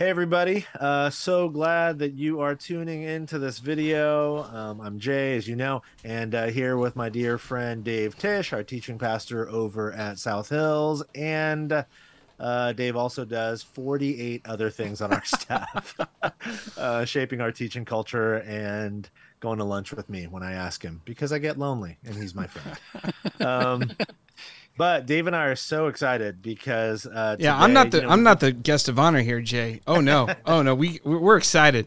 Hey everybody, uh, so glad that you are tuning into this video. Um, I'm Jay, as you know, and uh, here with my dear friend Dave Tish, our teaching pastor over at South Hills, and uh, Dave also does 48 other things on our staff, uh, shaping our teaching culture and going to lunch with me when I ask him because I get lonely and he's my friend. Um, but Dave and I are so excited because uh, yeah, I'm not the you know, I'm not the guest of honor here, Jay. Oh no, oh no, we we're excited.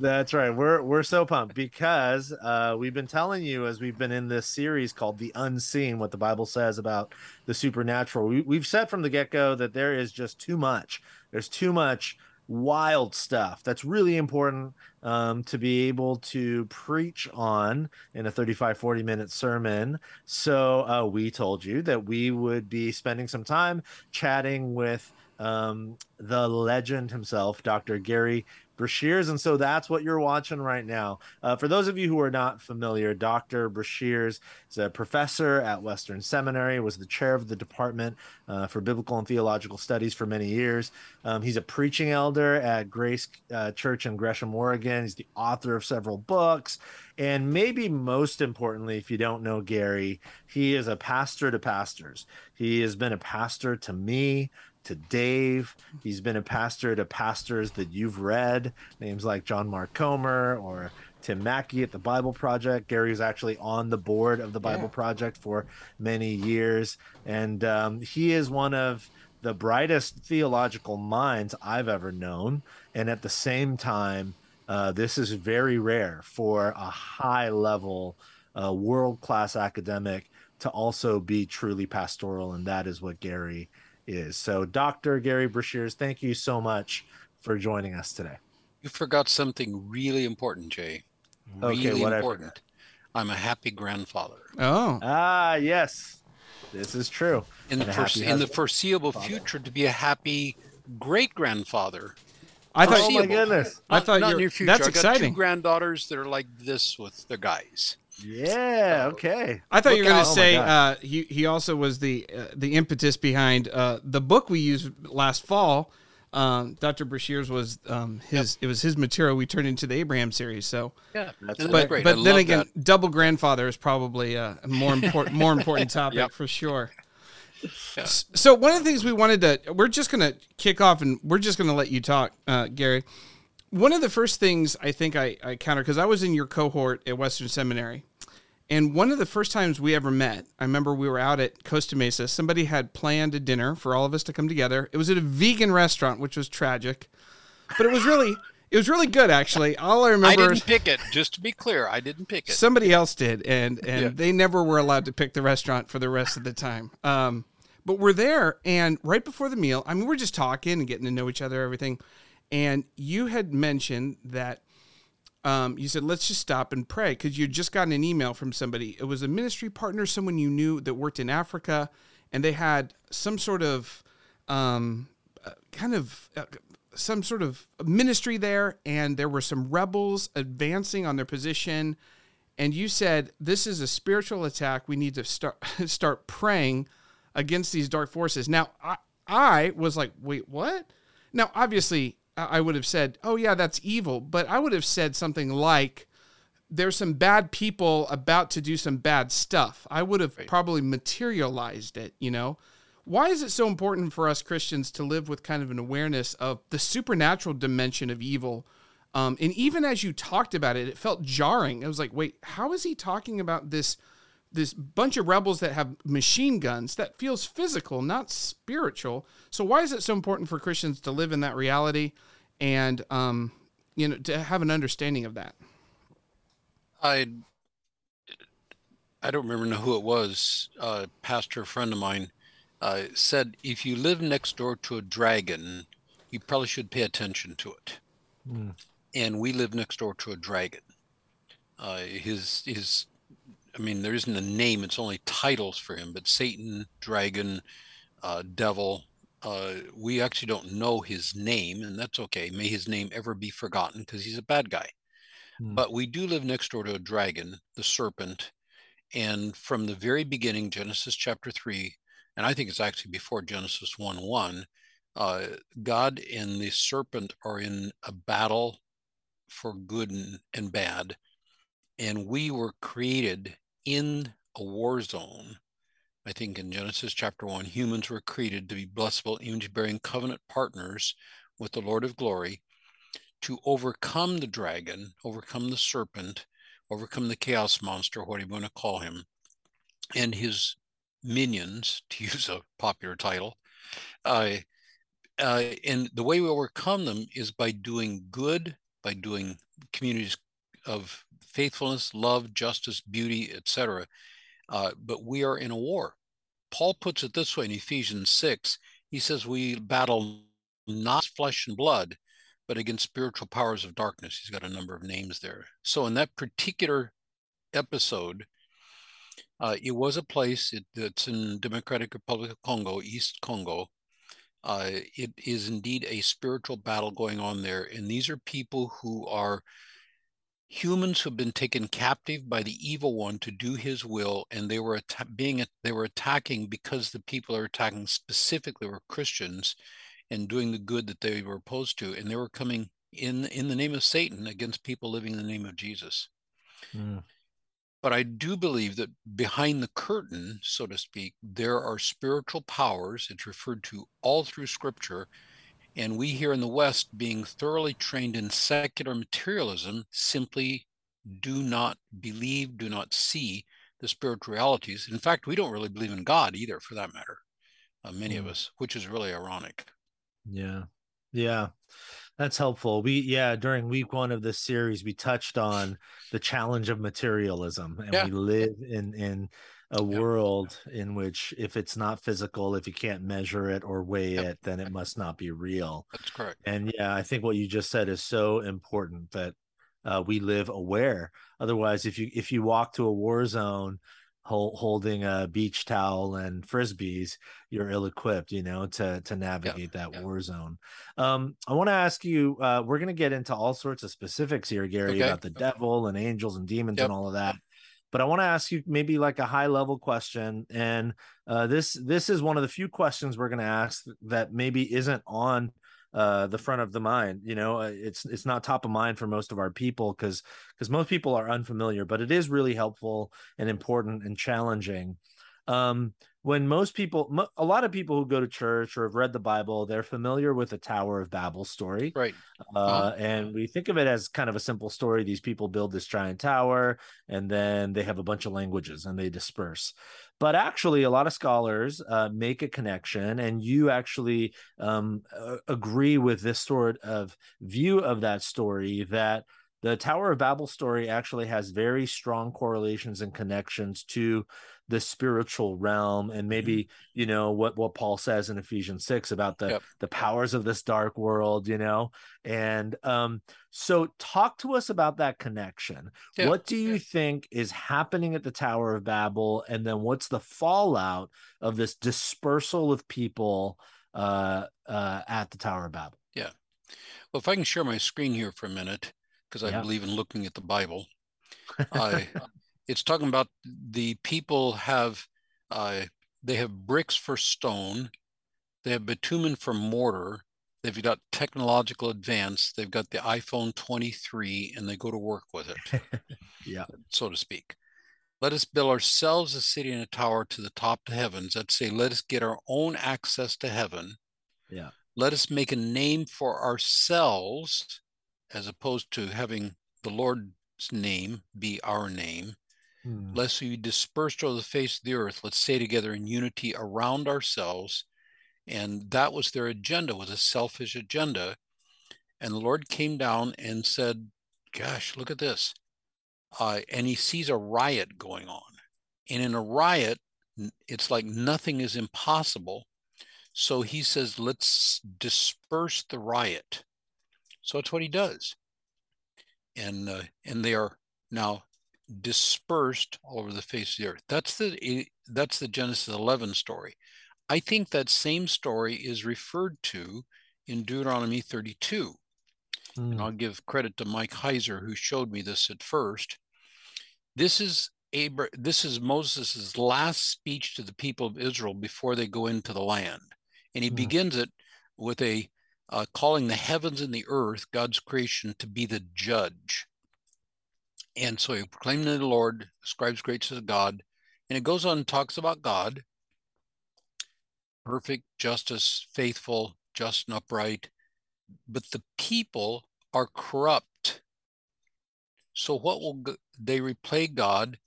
That's right. We're we're so pumped because uh, we've been telling you as we've been in this series called "The Unseen," what the Bible says about the supernatural. We, we've said from the get go that there is just too much. There's too much wild stuff that's really important um, to be able to preach on in a 35 40 minute sermon. So uh, we told you that we would be spending some time chatting with um, the legend himself dr gary Breshears. And so that's what you're watching right now. Uh, for those of you who are not familiar, Dr. Breshears is a professor at Western Seminary, was the chair of the Department uh, for Biblical and Theological Studies for many years. Um, he's a preaching elder at Grace uh, Church in Gresham, Oregon. He's the author of several books. And maybe most importantly, if you don't know Gary, he is a pastor to pastors. He has been a pastor to me, to Dave. He's been a pastor to pastors that you've read, names like John Mark Comer or Tim Mackie at the Bible Project. Gary was actually on the board of the Bible yeah. Project for many years. And um, he is one of the brightest theological minds I've ever known. And at the same time, uh, this is very rare for a high level, uh, world class academic to also be truly pastoral. And that is what Gary is. So, Dr. Gary Breshears, thank you so much for joining us today. You forgot something really important, Jay. Really okay, what important. I'm a happy grandfather. Oh. Ah, yes. This is true. In the, first, in the foreseeable father. future, to be a happy great grandfather. I thought. Oh my goodness! Not, I thought not near future. That's I exciting. two granddaughters that are like this with their guys. Yeah. Okay. I thought Look you were going to say uh, he he also was the uh, the impetus behind uh, the book we used last fall. Um, Dr. Breshears was um, his yep. it was his material we turned into the Abraham series. So yeah, that's but great. but then again, that. double grandfather is probably a more important more important topic yep. for sure. Yeah. So one of the things we wanted to we're just going to kick off and we're just going to let you talk, uh, Gary one of the first things I think I, I countered because I was in your cohort at Western Seminary, and one of the first times we ever met, I remember we were out at Costa Mesa. Somebody had planned a dinner for all of us to come together. It was at a vegan restaurant, which was tragic, but it was really it was really good actually. All I remember I didn't pick it. Just to be clear, I didn't pick it. Somebody else did, and and yeah. they never were allowed to pick the restaurant for the rest of the time. Um, but we're there, and right before the meal, I mean, we're just talking and getting to know each other, everything. And you had mentioned that um, you said, let's just stop and pray because you just gotten an email from somebody. It was a ministry partner, someone you knew that worked in Africa, and they had some sort of um, uh, kind of uh, some sort of ministry there, and there were some rebels advancing on their position. And you said, this is a spiritual attack. We need to start start praying against these dark forces. Now, I, I was like, wait, what? Now, obviously, I would have said, "Oh yeah, that's evil," but I would have said something like, "There's some bad people about to do some bad stuff." I would have right. probably materialized it, you know. Why is it so important for us Christians to live with kind of an awareness of the supernatural dimension of evil? Um, and even as you talked about it, it felt jarring. I was like, "Wait, how is he talking about this?" This bunch of rebels that have machine guns that feels physical not spiritual so why is it so important for christians to live in that reality and um, you know to have an understanding of that. I I don't remember who it was. Uh, pastor friend of mine uh, said, if you live next door to a dragon, you probably should pay attention to it. Mm. And we live next door to a dragon. Uh, his his, I mean, there isn't a name; it's only titles for him. But Satan, dragon, uh, devil, uh, we actually don't know his name, and that's okay. May his name ever be forgotten because he's a bad guy. Hmm. But we do live next door to a dragon, the serpent. And from the very beginning, Genesis chapter 3, and I think it's actually before Genesis 1 1, uh, God and the serpent are in a battle for good and, and bad. And we were created in a war zone. I think in Genesis chapter one, humans were created to be blessable, image bearing covenant partners with the Lord of glory to overcome the dragon, overcome the serpent, overcome the chaos monster, what do you want to call him, and his minions, to use a popular title. Uh, uh, and the way we overcome them is by doing good, by doing communities of faithfulness, love, justice, beauty, etc. Uh, but we are in a war. Paul puts it this way in Ephesians 6. He says, We battle not flesh and blood, but against spiritual powers of darkness. He's got a number of names there. So, in that particular episode, uh, it was a place it, that's in Democratic Republic of Congo, East Congo. Uh, it is indeed a spiritual battle going on there, and these are people who are humans who've been taken captive by the evil one to do his will and they were att- being they were attacking because the people are attacking specifically were christians and doing the good that they were opposed to and they were coming in in the name of satan against people living in the name of jesus mm. but i do believe that behind the curtain so to speak there are spiritual powers it's referred to all through scripture and we here in the West, being thoroughly trained in secular materialism, simply do not believe, do not see the spiritual realities. In fact, we don't really believe in God either, for that matter, uh, many mm. of us, which is really ironic. Yeah. Yeah. That's helpful. We yeah, during week 1 of this series we touched on the challenge of materialism and yeah. we live in in a yep. world in which if it's not physical, if you can't measure it or weigh yep. it, then it must not be real. That's correct. And yeah, I think what you just said is so important that uh, we live aware. Otherwise, if you if you walk to a war zone holding a beach towel and frisbees, you're ill-equipped, you know, to to navigate that war zone. Um, I want to ask you. Uh, we're going to get into all sorts of specifics here, Gary, okay. about the devil and angels and demons and all of that but I want to ask you maybe like a high level question, and uh, this this is one of the few questions we're going to ask that maybe isn't on uh, the front of the mind. You know, uh, it's it's not top of mind for most of our people because because most people are unfamiliar, but it is really helpful and important and challenging. Um, when most people a lot of people who go to church or have read the bible they're familiar with the tower of babel story right. Uh, uh-huh. and we think of it as kind of a simple story. These people build this giant tower and then they have a bunch of languages and they disperse. But actually a lot of scholars uh, make a connection and you actually um, uh, agree with this sort of view of that story that the Tower of Babel story actually has very strong correlations and connections to the spiritual realm and maybe mm-hmm. you know what what Paul says in Ephesians 6 about the yep. the powers of this dark world you know and um so talk to us about that connection yeah. what do you think is happening at the Tower of Babel and then what's the fallout of this dispersal of people uh uh at the Tower of Babel yeah well if I can share my screen here for a minute because I yeah. believe in looking at the Bible. I, it's talking about the people have uh, they have bricks for stone, they have bitumen for mortar, they've got technological advance, they've got the iPhone 23, and they go to work with it. yeah, so to speak. Let us build ourselves a city and a tower to the top of the heavens. Let's say, let us get our own access to heaven. Yeah. Let us make a name for ourselves as opposed to having the Lord's name be our name. Hmm. Lest we dispersed over the face of the earth, let's stay together in unity around ourselves. And that was their agenda, was a selfish agenda. And the Lord came down and said, Gosh, look at this. Uh, and he sees a riot going on. And in a riot, it's like nothing is impossible. So he says, let's disperse the riot. So that's what he does. And uh, and they are now dispersed all over the face of the earth. That's the that's the Genesis 11 story. I think that same story is referred to in Deuteronomy 32. Mm. And hmm. I'll give credit to Mike Heiser who showed me this at first. This is Abra- this is Moses' last speech to the people of Israel before they go into the land. And he mm. begins it with a uh, calling the heavens and the earth, God's creation, to be the judge. And so he proclaimed to the Lord, ascribes greatness to God, and it goes on and talks about God, perfect, justice, faithful, just and upright. But the people are corrupt. So what will they replay God?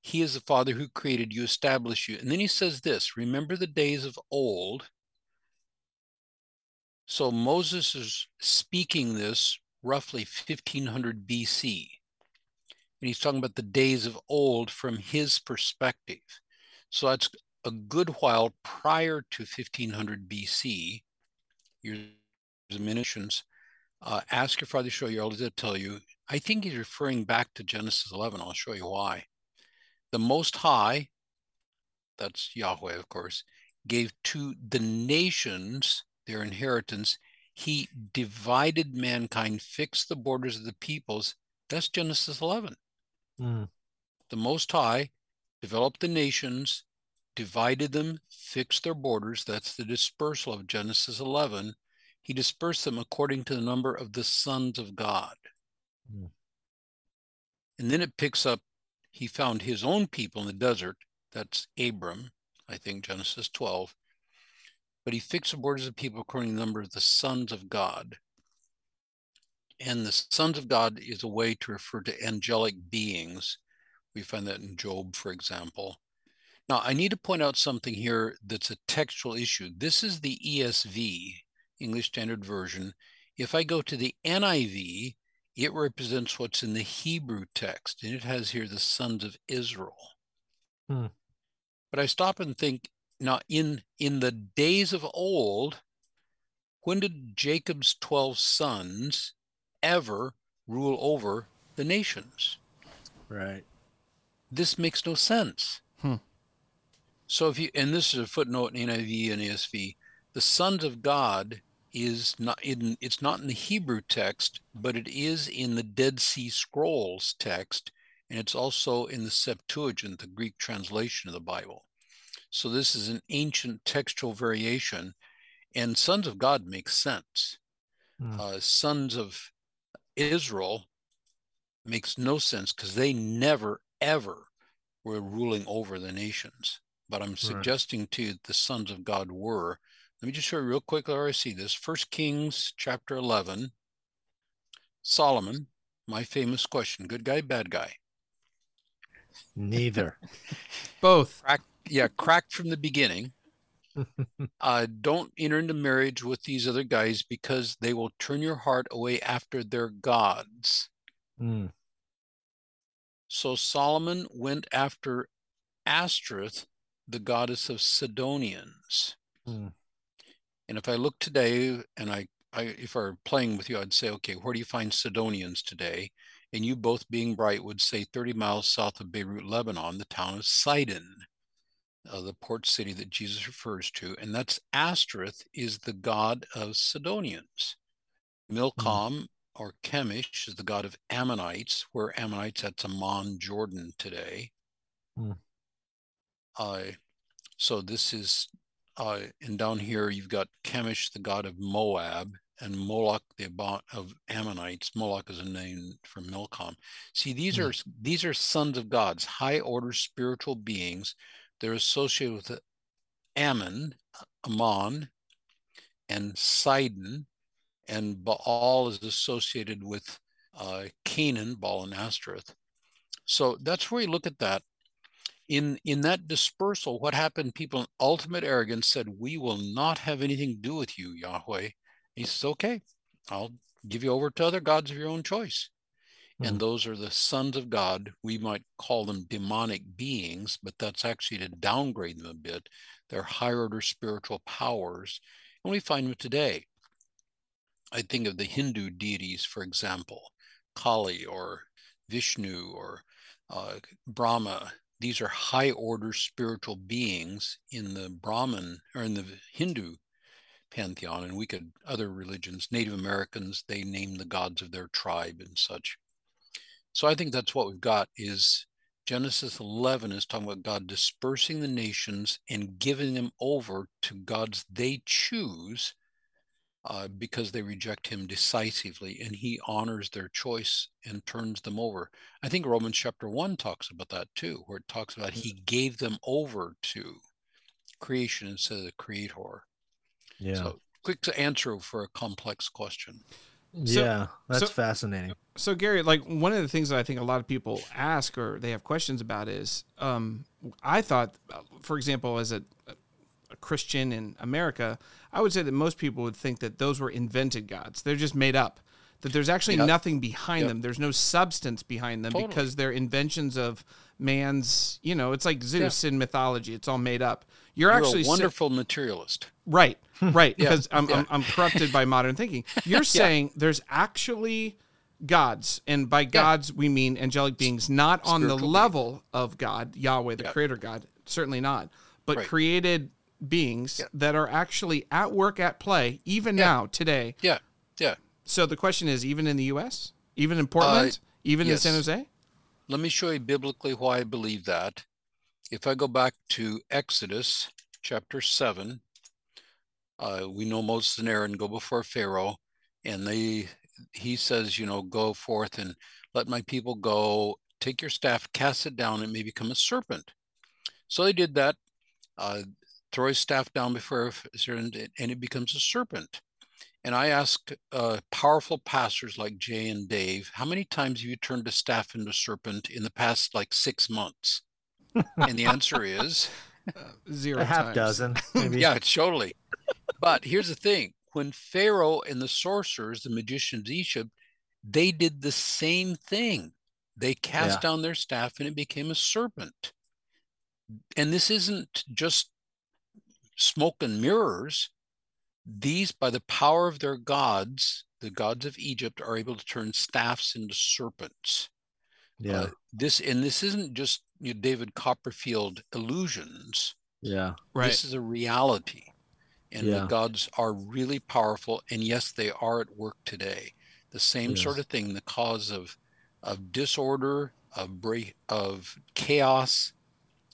He is the Father who created you, established you. And then he says this remember the days of old. So Moses is speaking this roughly 1500 BC. And he's talking about the days of old from his perspective. So that's a good while prior to 1500 BC. Your dimensions. Uh, ask your father to show you, all to tell you. I think he's referring back to Genesis 11. I'll show you why. The Most High, that's Yahweh, of course, gave to the nations their inheritance. He divided mankind, fixed the borders of the peoples. That's Genesis 11. Mm. The Most High developed the nations, divided them, fixed their borders. That's the dispersal of Genesis 11. He dispersed them according to the number of the sons of God. Mm. And then it picks up, he found his own people in the desert. That's Abram, I think, Genesis 12. But he fixed the borders of people according to the number of the sons of God. And the sons of God is a way to refer to angelic beings. We find that in Job, for example. Now, I need to point out something here that's a textual issue. This is the ESV, English Standard Version. If I go to the NIV, it represents what's in the Hebrew text, and it has here the sons of Israel. Hmm. But I stop and think now, in in the days of old, when did Jacob's twelve sons ever rule over the nations? Right. This makes no sense. Hmm. So if you and this is a footnote in NIV and ESV, the sons of God is not in it's not in the Hebrew text, but it is in the Dead Sea Scrolls text, and it's also in the Septuagint, the Greek translation of the Bible. So this is an ancient textual variation, and sons of God makes sense. Mm. Uh, sons of Israel makes no sense because they never ever were ruling over the nations but I'm suggesting right. to you the sons of God were. Let me just show you real quick where I see this. First Kings chapter 11. Solomon, my famous question good guy, bad guy? Neither. Both. Crack, yeah, cracked from the beginning. uh, don't enter into marriage with these other guys because they will turn your heart away after their gods. Mm. So Solomon went after Ashtoreth, the goddess of Sidonians. Mm. And if I look today and I, I, if I were playing with you, I'd say, okay, where do you find Sidonians today? And you both being bright would say 30 miles south of Beirut, Lebanon, the town of Sidon, uh, the port city that Jesus refers to. And that's Ashtoreth is the god of Sidonians. Milcom mm. or Chemosh is the god of Ammonites, where Ammonites, that's Amman, Jordan today. Mm. Uh, so this is, uh, and down here you've got Chemosh, the god of Moab, and Moloch, the of Ammonites. Moloch is a name for Milcom. See, these mm. are these are sons of gods, high order spiritual beings. They're associated with Ammon, Ammon, and Sidon, and Baal is associated with uh, Canaan, Baal and Ashtoreth. So that's where you look at that in in that dispersal what happened people in ultimate arrogance said we will not have anything to do with you yahweh he says okay i'll give you over to other gods of your own choice. And hmm. those are the sons of god. We might call them demonic beings but that's actually to downgrade them a bit. They're higher order spiritual powers. And we find them today i think of the hindu deities for example kali or vishnu or uh, brahma. These are high order spiritual beings in the Brahmin or in the Hindu pantheon, and we could other religions, Native Americans, they name the gods of their tribe and such. So I think that's what we've got is Genesis 11 is talking about God dispersing the nations and giving them over to gods they choose uh, because they reject him decisively and he honors their choice and turns them over. I think Romans chapter 1 talks about that too, where it talks about he gave them over to creation instead of the creator. Yeah. So, quick to answer for a complex question. So, yeah, that's so, fascinating. So, Gary, like one of the things that I think a lot of people ask or they have questions about is um, I thought, for example, as a, a Christian in America, I would say that most people would think that those were invented gods. They're just made up. That there's actually yep. nothing behind yep. them. There's no substance behind them totally. because they're inventions of man's. You know, it's like Zeus yeah. in mythology. It's all made up. You're, You're actually a wonderful sa- materialist. Right, right. Because yeah. I'm, yeah. I'm, I'm corrupted by modern thinking. You're saying there's actually gods, and by gods we mean angelic beings, not on the level being. of God, Yahweh, the Creator God. Certainly not, but right. created beings that are actually at work at play even now today. Yeah. Yeah. So the question is even in the US, even in Portland, uh, even yes. in San Jose? Let me show you biblically why I believe that. If I go back to Exodus chapter 7, uh, we know Moses and Aaron go before Pharaoh and they he says, you know, go forth and let my people go, take your staff, cast it down, and it may become a serpent. So they did that. Uh, throw his staff down before and it becomes a serpent. And I ask uh, powerful pastors like Jay and Dave, how many times have you turned a staff into a serpent in the past like six months? and the answer is uh, zero. A half times. dozen. Maybe. yeah, totally. But here's the thing: when Pharaoh and the sorcerers, the magicians of Egypt, they did the same thing. They cast yeah. down their staff and it became a serpent. And this isn't just smoke and mirrors, these, by the power of their gods, the gods of Egypt, are able to turn staffs into serpents. Yeah. Uh, this and this isn't just you know, David Copperfield illusions. Yeah. Right. This is a reality. And yeah. the gods are really powerful. And yes, they are at work today. The same yes. sort of thing, the cause of of disorder, of break of chaos,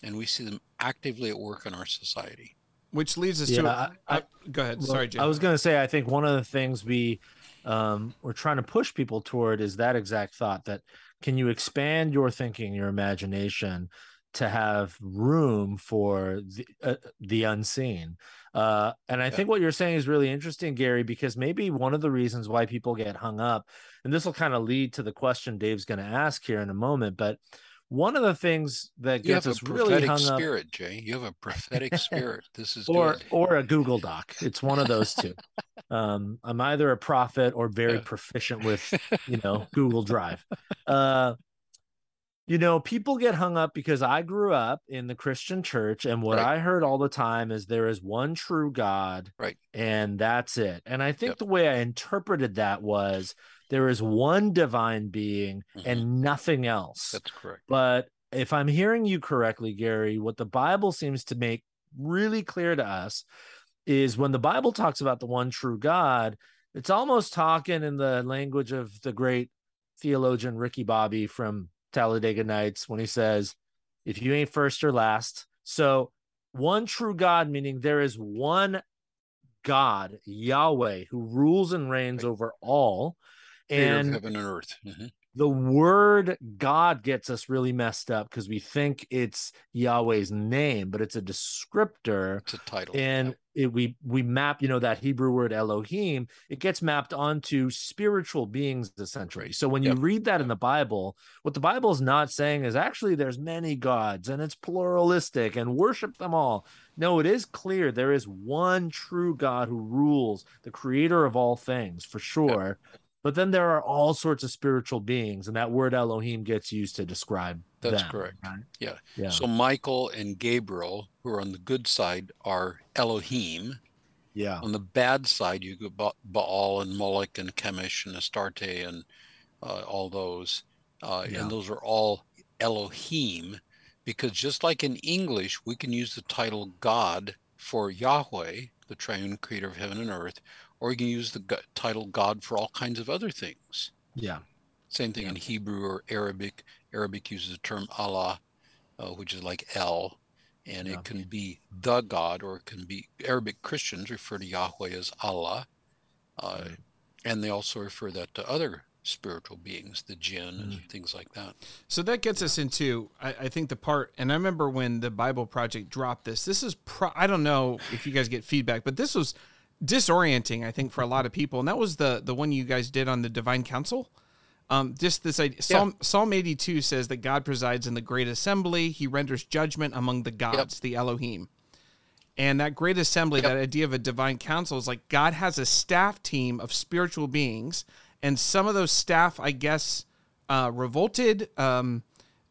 and we see them actively at work in our society which leads us yeah, to. I, I, go ahead. Well, Sorry, Jim. I was going to say, I think one of the things we um, we're trying to push people toward is that exact thought that can you expand your thinking, your imagination to have room for the, uh, the unseen. Uh, and I yeah. think what you're saying is really interesting, Gary, because maybe one of the reasons why people get hung up, and this will kind of lead to the question Dave's going to ask here in a moment, but one of the things that you gets us really hung spirit, up, Jay. You have a prophetic spirit. This is or good. or a Google Doc. It's one of those two. um, I'm either a prophet or very yeah. proficient with, you know, Google Drive. Uh, you know, people get hung up because I grew up in the Christian church, and what right. I heard all the time is there is one true God, right, and that's it. And I think yep. the way I interpreted that was there is one divine being mm-hmm. and nothing else. That's correct. But if I'm hearing you correctly, Gary, what the Bible seems to make really clear to us is when the Bible talks about the one true God, it's almost talking in the language of the great theologian Ricky Bobby from Talladega Nights when he says, if you ain't first or last. So, one true God, meaning there is one God, Yahweh, who rules and reigns over all and heaven and earth. Mm-hmm. The word God gets us really messed up because we think it's Yahweh's name, but it's a descriptor. It's a title. And it, we we map, you know, that Hebrew word Elohim, it gets mapped onto spiritual beings essentially. So when you yep. read that in the Bible, what the Bible is not saying is actually there's many gods and it's pluralistic and worship them all. No, it is clear there is one true God who rules, the creator of all things, for sure. Yep but then there are all sorts of spiritual beings, and that word Elohim gets used to describe. That's them, correct. Right? Yeah. yeah. So Michael and Gabriel, who are on the good side, are Elohim. Yeah. On the bad side, you go Baal and Moloch and Chemosh and Astarte and uh, all those, uh, yeah. and those are all Elohim, because just like in English, we can use the title God for Yahweh, the triune creator of heaven and earth, or you can use the title God for all kinds of other things. Yeah. Same thing yeah. in Hebrew or Arabic. Arabic uses the term Allah, uh, which is like El, and yeah. it can be the God, or it can be Arabic Christians refer to Yahweh as Allah, Uh, and they also refer that to other spiritual beings, the jinn and Mm. things like that. So that gets us into, I, I think, the part, and I remember when the Bible Project dropped this. This is, pro, I don't know if you guys get feedback, but this was disorienting, I think, for a lot of people. And that was the the one you guys did on the Divine Council. Um, just this idea. Psalm Psalm eighty two says that God presides in the great assembly. He renders judgment among the gods, the Elohim. And that great assembly, Yep. that idea of a divine council is like God has a staff team of spiritual beings, and some of those staff, I guess, uh, revolted, um,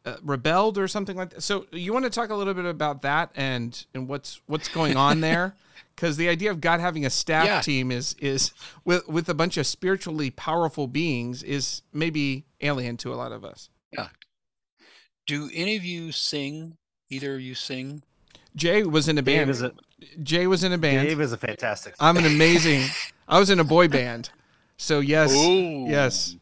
uh, rebelled, or something like that. So, you want to talk a little bit about that and and what's what's going on there? Because the idea of God having a staff Yeah. team is is with with a bunch of spiritually powerful beings is maybe alien to a lot of us. Yeah. Do any of you sing? Either of you sing? Jay was in a Dave band. is a Jay was in a band. Dave is a fantastic. I'm an amazing. I was in a boy band, so yes, Ooh. yes.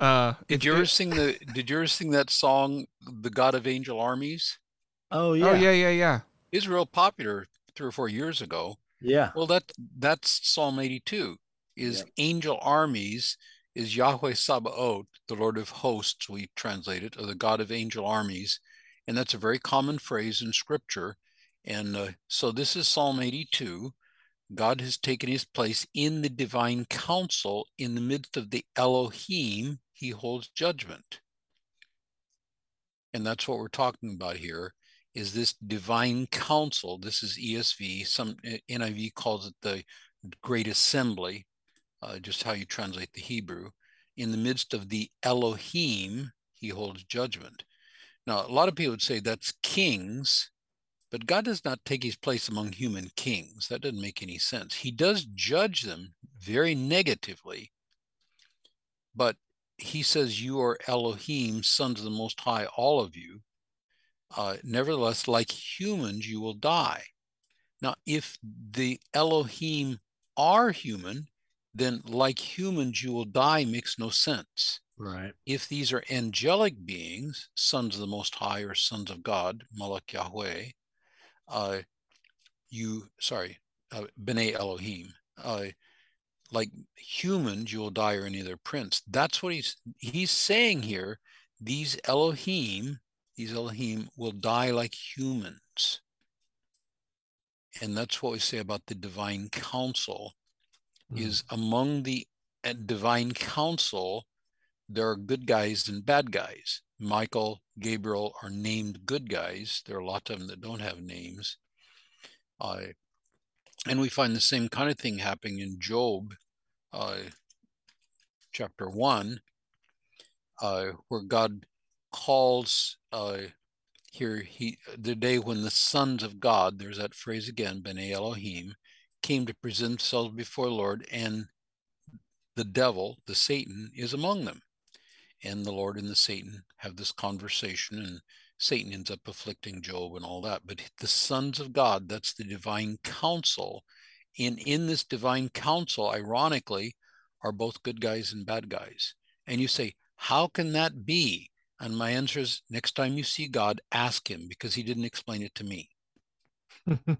Uh, Did if you ever it- sing the? Did you ever sing that song, "The God of Angel Armies"? oh yeah, Oh yeah, yeah, yeah. It was real popular three or four years ago. yeah. Well, that that's Psalm 82. Is Yep. angel armies is Yahweh Sabaoth, the Lord of hosts, we translate it, or the God of angel armies, and that's a very common phrase in Scripture. And uh, so this is Psalm 82. God has taken his place in the divine council in the midst of the Elohim. He holds judgment. And that's what we're talking about here is this divine council. This is ESV. Some NIV calls it the great assembly, uh, just how you translate the Hebrew. In the midst of the Elohim, he holds judgment. Now, a lot of people would say that's kings, but God does not take his place among human kings. That doesn't make any sense. He does judge them very negatively, but he says, You are Elohim, sons of the Most High, all of you. Uh, nevertheless, like humans, you will die. Now, if the Elohim are human, then like humans, you will die makes no sense. Right. If these are angelic beings, sons of the Most High or sons of God, Malak Yahweh, uh, you, sorry, uh, B'nai Elohim, uh, like humans, you will die or any other prince. That's what he's he's saying here. These Elohim, these Elohim will die like humans. And that's what we say about the divine council Mm. is among the uh, divine council, there are good guys and bad guys. Michael, Gabriel are named good guys. There are a lot of them that don't have names. Uh, and we find the same kind of thing happening in Job, chapter 1, uh, where God calls uh, here he the day when the sons of God, there's that phrase again, B'nai Elohim, came to present themselves before the Lord, and the devil, the Satan, is among them. And the Lord and the Satan have this conversation, and Satan ends up afflicting Job and all that. But the sons of God, that's the divine council. And in this divine council, ironically, are both good guys and bad guys. And you say, How can that be? And my answer is next time you see God, ask him because he didn't explain it to me.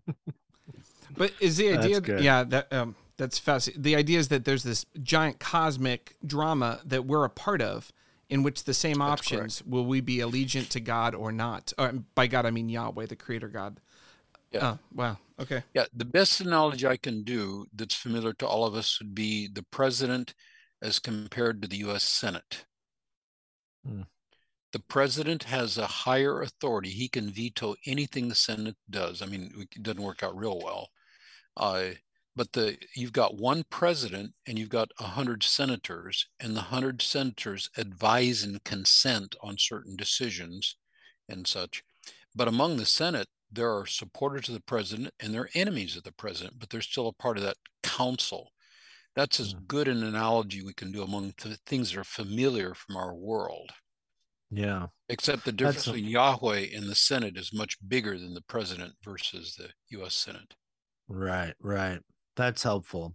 But is the idea? good. yeah, that um, that's fascinating. The idea is that there's this giant cosmic drama that we're a part of, in which the same That's options will we be allegiant to God or not? Or, by God, I mean Yahweh, the Creator God. Yeah. Oh, wow. Okay. Yeah, the best analogy I can do that's familiar to all of us would be the president as compared to the US Senate. Hmm. The president has a higher authority. He can veto anything the Senate does. I mean, it doesn't work out real well. Uh, but the you've got one president and you've got a hundred senators, and the hundred senators advise and consent on certain decisions and such. But among the Senate, there are supporters of the president and there are enemies of the president, but they're still a part of that council. That's as Mm. good an analogy we can do among the things that are familiar from our world. Yeah. Except the difference a- between Yahweh and the Senate is much bigger than the president versus the U.S. Senate. Right, right. That's helpful.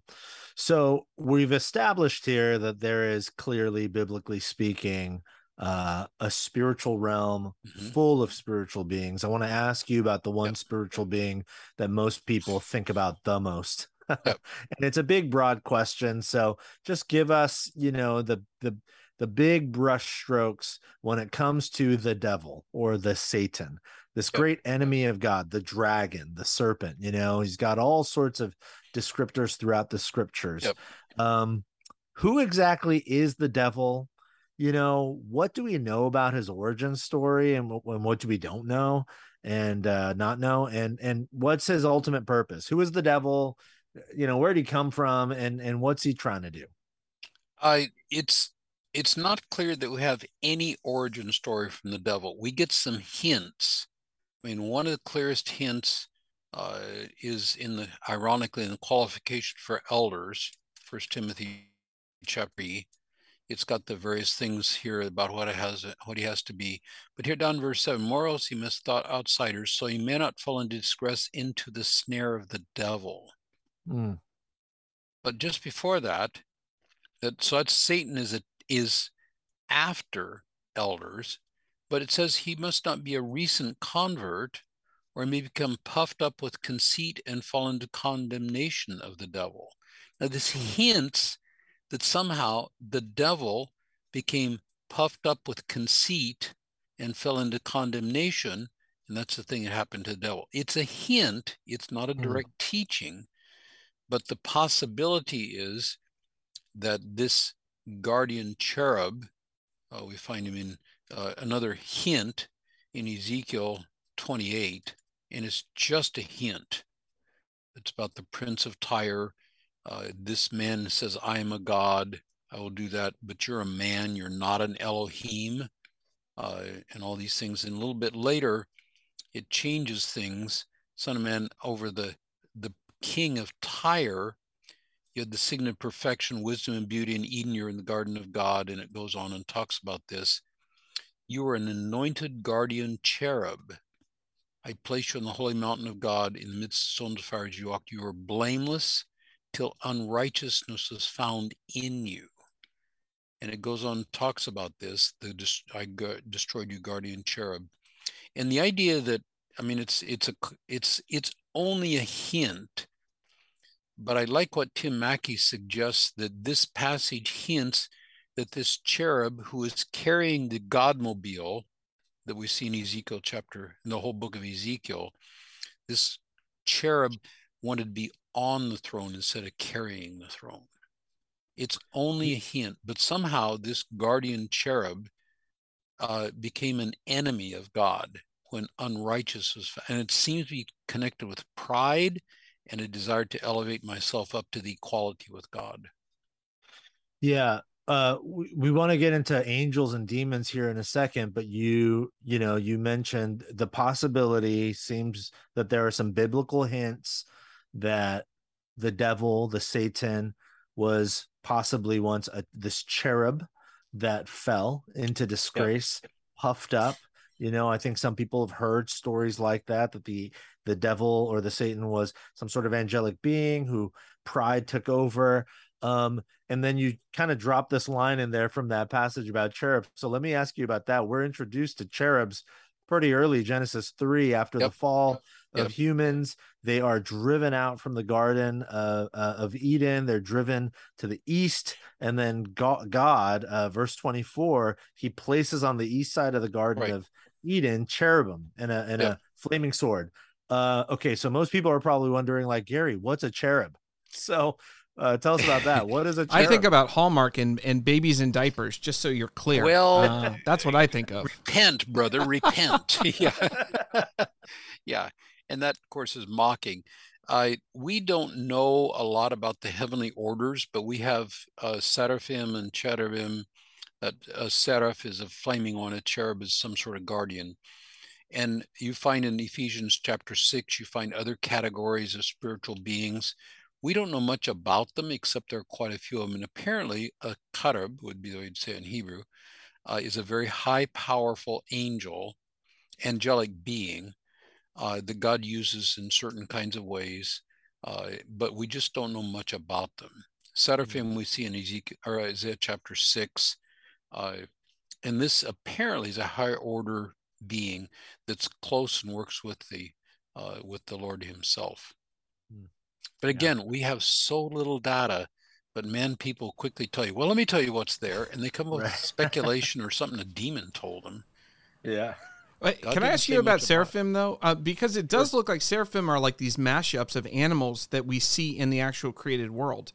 So we've established here that there is clearly, biblically speaking, uh, a spiritual realm Mhm. full of spiritual beings. I want to ask you about the one Yep. spiritual being that most people think about the most. and it's a big, broad question. So just give us, you know, the the the big brush strokes when it comes to the devil or the Satan, this great enemy of God, the dragon, the serpent. You know, he's got all sorts of descriptors throughout the scriptures. Yep. Um, who exactly is the devil? You know, what do we know about his origin story, and, and what do we don't know and uh, not know, and and what's his ultimate purpose? Who is the devil? You know, where did he come from, and and what's he trying to do? I it's it's not clear that we have any origin story from the devil. We get some hints. I mean, one of the clearest hints uh, is in the ironically in the qualification for elders, First Timothy chapter. It's got the various things here about what it has, what he has to be. But here down verse seven, morals he must thought outsiders, so he may not fall into disgrace into the snare of the devil. Mm. But just before that, that so that's Satan is a is after elders, but it says he must not be a recent convert or may become puffed up with conceit and fall into condemnation of the devil. Now, this hints that somehow the devil became puffed up with conceit and fell into condemnation. And that's the thing that happened to the devil. It's a hint, it's not a hmm. direct mm. teaching, but the possibility is that this guardian cherub. Uh, we find him in uh, another hint in Ezekiel 28, and it's just a hint. It's about the prince of Tyre. Uh, this man says, I am a god. I will do that, but you're a man. You're not an Elohim, uh, and all these things. And a little bit later, it changes things. Son of man, over the the king of Tyre you had the signet of perfection, wisdom, and beauty in Eden. You're in the garden of God, and it goes on and talks about this. You are an anointed guardian cherub. I place you on the holy mountain of God in the midst of stones of fire as you walk. You are blameless till unrighteousness is found in you. And it goes on talks about this. The I destroyed you, guardian cherub, and the idea that I mean, it's it's a it's it's only a hint but I like what Tim Mackie suggests that this passage hints that this cherub who is carrying the Godmobile that we see in Ezekiel chapter, in the whole book of Ezekiel, this cherub wanted to be on the throne instead of carrying the throne. It's only a hint, but somehow this guardian cherub uh, became an enemy of God when unrighteous was found. And it seems to be connected with pride and a desire to elevate myself up to the equality with God. Yeah. Uh, we, we want to get into angels and demons here in a second, but you, you know, you mentioned the possibility seems that there are some biblical hints that the devil, the Satan, was possibly once a, this cherub that fell into disgrace, puffed up. You know, I think some people have heard stories like that, that the the devil or the Satan was some sort of angelic being who pride took over. Um, and then you kind of drop this line in there from that passage about cherubs. So let me ask you about that. We're introduced to cherubs pretty early, Genesis 3, after yep. the fall yep. of humans. They are driven out from the Garden uh, uh, of Eden. They're driven to the east. And then God, uh, verse 24, he places on the east side of the Garden right. of Eden cherubim and a, and yep. a flaming sword. Uh, okay, so most people are probably wondering, like Gary, what's a cherub? So uh, tell us about that. What is a cherub? I think about Hallmark and, and babies in diapers, just so you're clear. Well, uh, that's what I think of. Repent, brother, repent. yeah. yeah. And that, of course, is mocking. Uh, we don't know a lot about the heavenly orders, but we have uh, seraphim and cherubim. That a seraph is a flaming one, a cherub is some sort of guardian. And you find in Ephesians chapter 6, you find other categories of spiritual beings. We don't know much about them, except there are quite a few of them. And apparently, a cherub would be the way you'd say in Hebrew, uh, is a very high, powerful angel, angelic being uh, that God uses in certain kinds of ways. Uh, but we just don't know much about them. Seraphim mm-hmm. we see in Ezekiel or Isaiah chapter six, uh, and this apparently is a higher order being that's close and works with the uh, with the Lord Himself. Hmm. But again, yeah. we have so little data, but men people quickly tell you, well, let me tell you what's there. And they come up right. with speculation or something a demon told them. Yeah. Wait, can I ask you about seraphim though? Uh, because it does look like seraphim are like these mashups of animals that we see in the actual created world.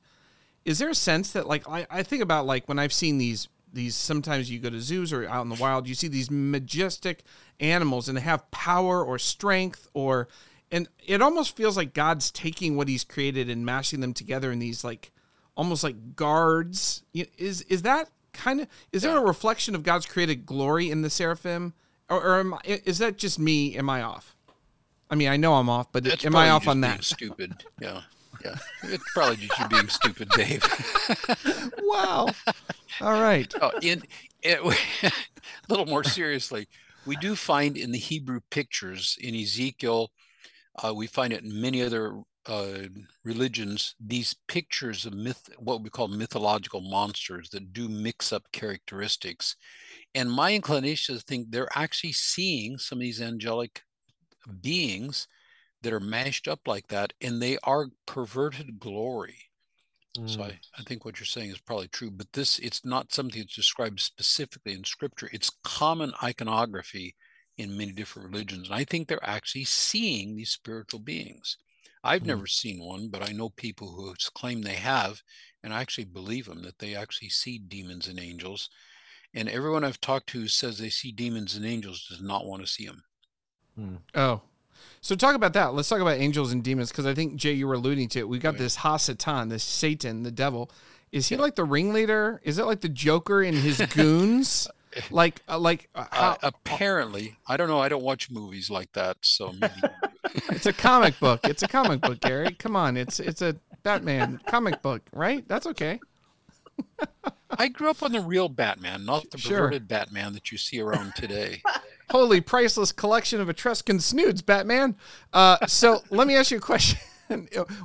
Is there a sense that like I, I think about like when I've seen these these sometimes you go to zoos or out in the wild you see these majestic animals and they have power or strength or and it almost feels like God's taking what he's created and mashing them together in these like almost like guards. Is is that kind of is there a reflection of God's created glory in the seraphim? Or, or am I, is that just me? Am I off? I mean, I know I'm off, but That's am I off on that? Stupid. Yeah. Yeah. It's probably just you being stupid, Dave. wow. All right. Oh, in, it, a little more seriously, we do find in the Hebrew pictures in Ezekiel, uh, we find it in many other uh, religions, these pictures of myth, what we call mythological monsters that do mix up characteristics. And my inclination is to think they're actually seeing some of these angelic beings that are mashed up like that, and they are perverted glory. Mm. So I, I think what you're saying is probably true, but this it's not something that's described specifically in scripture. It's common iconography in many different religions. And I think they're actually seeing these spiritual beings. I've mm. never seen one, but I know people who claim they have, and I actually believe them that they actually see demons and angels. And everyone I've talked to says they see demons and angels does not want to see them. Hmm. Oh, so talk about that. Let's talk about angels and demons because I think Jay, you were alluding to it. We got right. this Hasatan, this Satan, the devil. Is he yeah. like the ringleader? Is it like the Joker and his goons? like, uh, like uh, how- uh, apparently, I don't know. I don't watch movies like that, so maybe. it's a comic book. It's a comic book, Gary. Come on, it's it's a Batman comic book, right? That's okay. I grew up on the real Batman, not the sure. perverted Batman that you see around today. Holy priceless collection of Etruscan snoods, Batman. Uh, so let me ask you a question.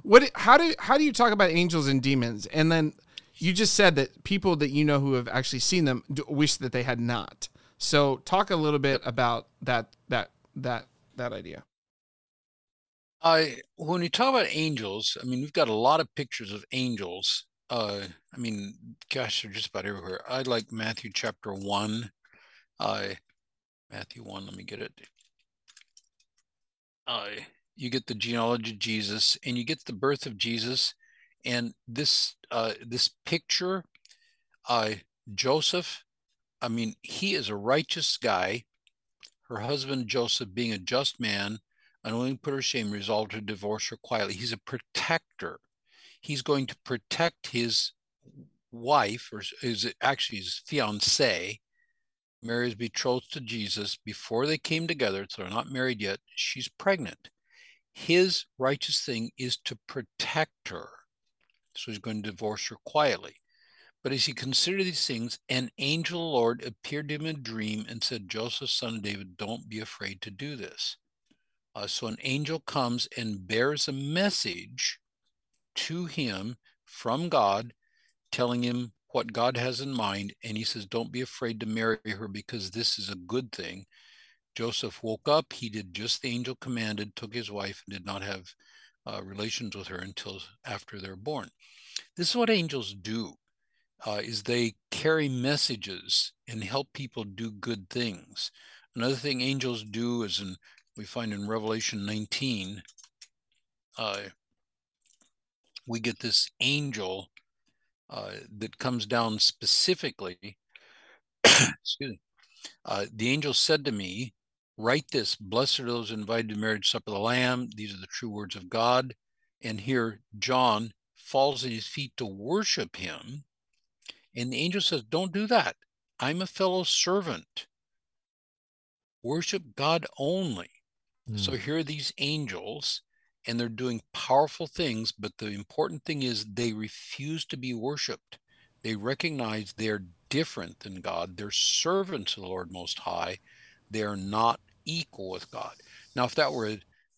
what? How do how do you talk about angels and demons? And then you just said that people that you know who have actually seen them wish that they had not. So talk a little bit about that that that that idea. I when we talk about angels, I mean we've got a lot of pictures of angels uh, I mean, gosh, they're just about everywhere. I like Matthew chapter one. Uh, Matthew one. Let me get it. Uh, you get the genealogy of Jesus, and you get the birth of Jesus, and this uh, this picture, uh, Joseph. I mean, he is a righteous guy. Her husband Joseph, being a just man, unwilling to put her shame, resolved to divorce her quietly. He's a protector he's going to protect his wife, or is actually his fiancee. Mary is betrothed to Jesus before they came together, so they're not married yet. She's pregnant. His righteous thing is to protect her. So he's going to divorce her quietly. But as he considered these things, an angel of the Lord appeared to him in a dream and said, Joseph, son of David, don't be afraid to do this. Uh, so an angel comes and bears a message to him from God, telling him what God has in mind. And he says, Don't be afraid to marry her because this is a good thing. Joseph woke up. He did just the angel commanded, took his wife, and did not have uh, relations with her until after they're born. This is what angels do. Uh, is they carry messages and help people do good things. Another thing angels do is, in we find in Revelation 19, uh, we get this angel uh, that comes down specifically. excuse me. Uh, the angel said to me, Write this Blessed are those invited to marriage supper of the Lamb. These are the true words of God. And here, John falls at his feet to worship him. And the angel says, Don't do that. I'm a fellow servant. Worship God only. Mm. So hmm. here are these angels and they're doing powerful things, but the important thing is they refuse to be worshiped. They recognize they're different than God. They're servants of the Lord Most High. They're not equal with God. Now, if that were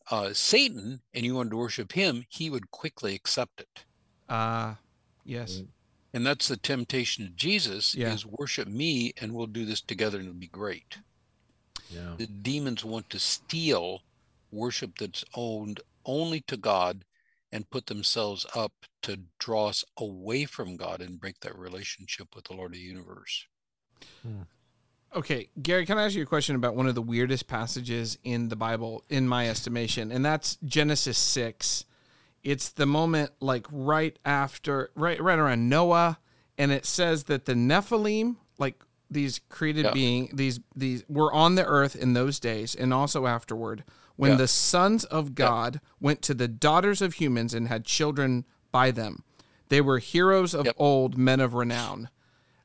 uh, Satan and you wanted to worship him, he would quickly accept it. Ah, uh, yes. And that's the temptation of Jesus yeah. is worship me and we'll do this together and it'll be great. Yeah. The demons want to steal worship that's owned only to God and put themselves up to draw us away from God and break that relationship with the Lord of the universe. Hmm. Okay, Gary, can I ask you a question about one of the weirdest passages in the Bible, in my estimation, and that's Genesis six. It's the moment like right after, right, right around Noah, and it says that the Nephilim, like these created yeah. being, these these were on the earth in those days, and also afterward, when yeah. the sons of God yeah. went to the daughters of humans and had children by them. They were heroes of yep. old, men of renown.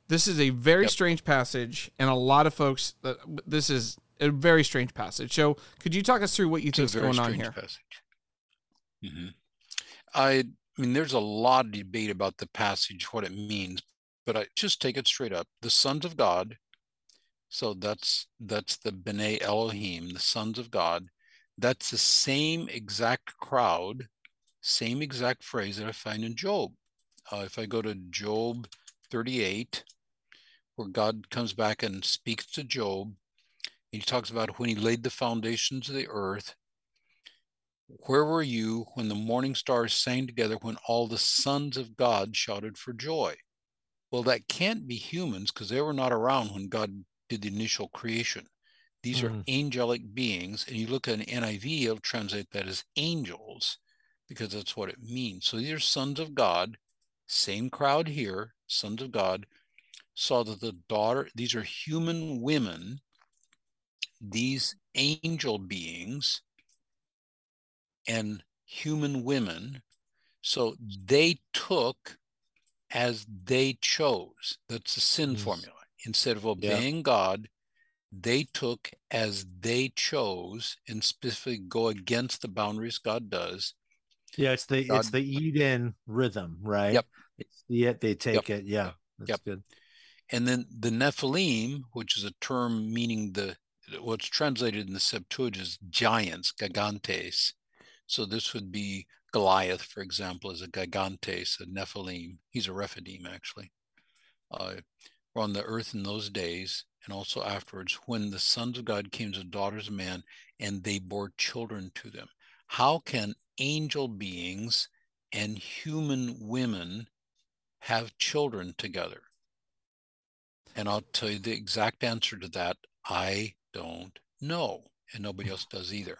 This is a very yep. strange passage, and a lot of folks. Uh, this is a very strange passage. So, could you talk us through what you think is going on here? Mm-hmm. I, I mean, there's a lot of debate about the passage, what it means, but I just take it straight up. The sons of God. So that's that's the B'nai Elohim, the sons of God. That's the same exact crowd, same exact phrase that I find in Job. Uh, if I go to Job 38, where God comes back and speaks to Job. and He talks about when he laid the foundations of the earth. Where were you when the morning stars sang together, when all the sons of God shouted for joy? Well, that can't be humans because they were not around when God did the initial creation. These mm. are angelic beings. And you look at an NIV, it'll translate that as angels because that's what it means. So these are sons of God, same crowd here, sons of God, saw that the daughter, these are human women, these angel beings, and human women. So they took as they chose. That's a sin yes. formula. Instead of obeying yeah. God, they took as they chose and specifically go against the boundaries God does. Yeah, it's the God, it's the Eden rhythm, right? Yep. It's yet they take yep. it. Yeah. That's yep. good. And then the Nephilim, which is a term meaning the what's translated in the Septuagint is giants, gigantes. So this would be Goliath, for example, is a gigantes, a Nephilim. He's a Rephaim, actually. Uh, on the earth in those days, and also afterwards, when the sons of God came to the daughters of man, and they bore children to them. How can angel beings and human women have children together? And I'll tell you the exact answer to that. I don't know, and nobody else does either.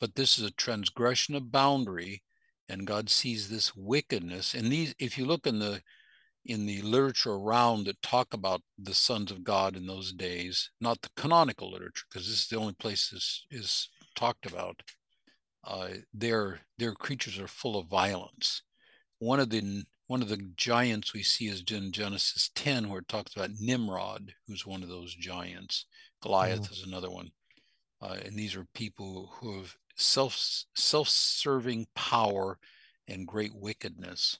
But this is a transgression of boundary, and God sees this wickedness. And these, if you look in the in the literature around that talk about the sons of God in those days, not the canonical literature, because this is the only place this is talked about. Uh, their their creatures are full of violence. One of the one of the giants we see is in Genesis 10, where it talks about Nimrod, who's one of those giants. Goliath mm. is another one. Uh, and these are people who have self self-serving power and great wickedness.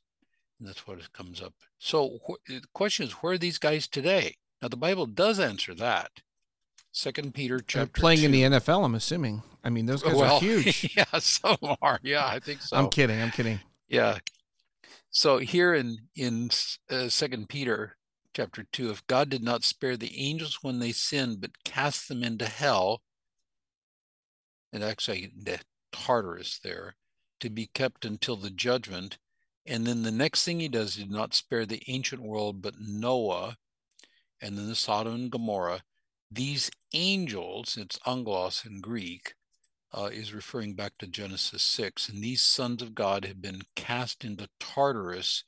And that's what comes up. So wh- the question is, where are these guys today? Now the Bible does answer that. Second Peter chapter. They're playing two. in the NFL, I'm assuming. I mean, those guys well, are huge. Yeah, some are. Yeah, I think so. I'm kidding. I'm kidding. Yeah, so here in in uh, Second Peter chapter two, if God did not spare the angels when they sinned, but cast them into hell, and actually the Tartarus there, to be kept until the judgment. And then the next thing he does, he did not spare the ancient world, but Noah, and then the Sodom and Gomorrah. These angels, it's angelos in Greek, uh, is referring back to Genesis 6. And these sons of God have been cast into Tartarus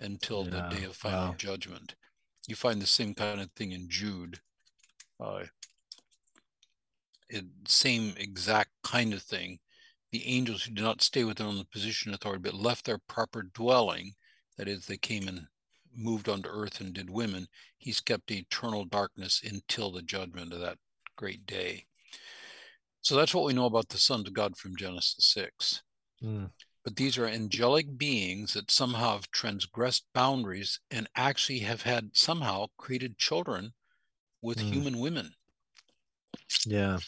until yeah, the day of final wow. judgment. You find the same kind of thing in Jude. Uh, it, same exact kind of thing. The angels who did not stay with them on the position of authority, but left their proper dwelling, that is, they came and moved onto earth and did women, he's kept eternal darkness until the judgment of that great day. So that's what we know about the sons of God from Genesis 6. Mm. But these are angelic beings that somehow have transgressed boundaries and actually have had somehow created children with mm. human women. Yeah.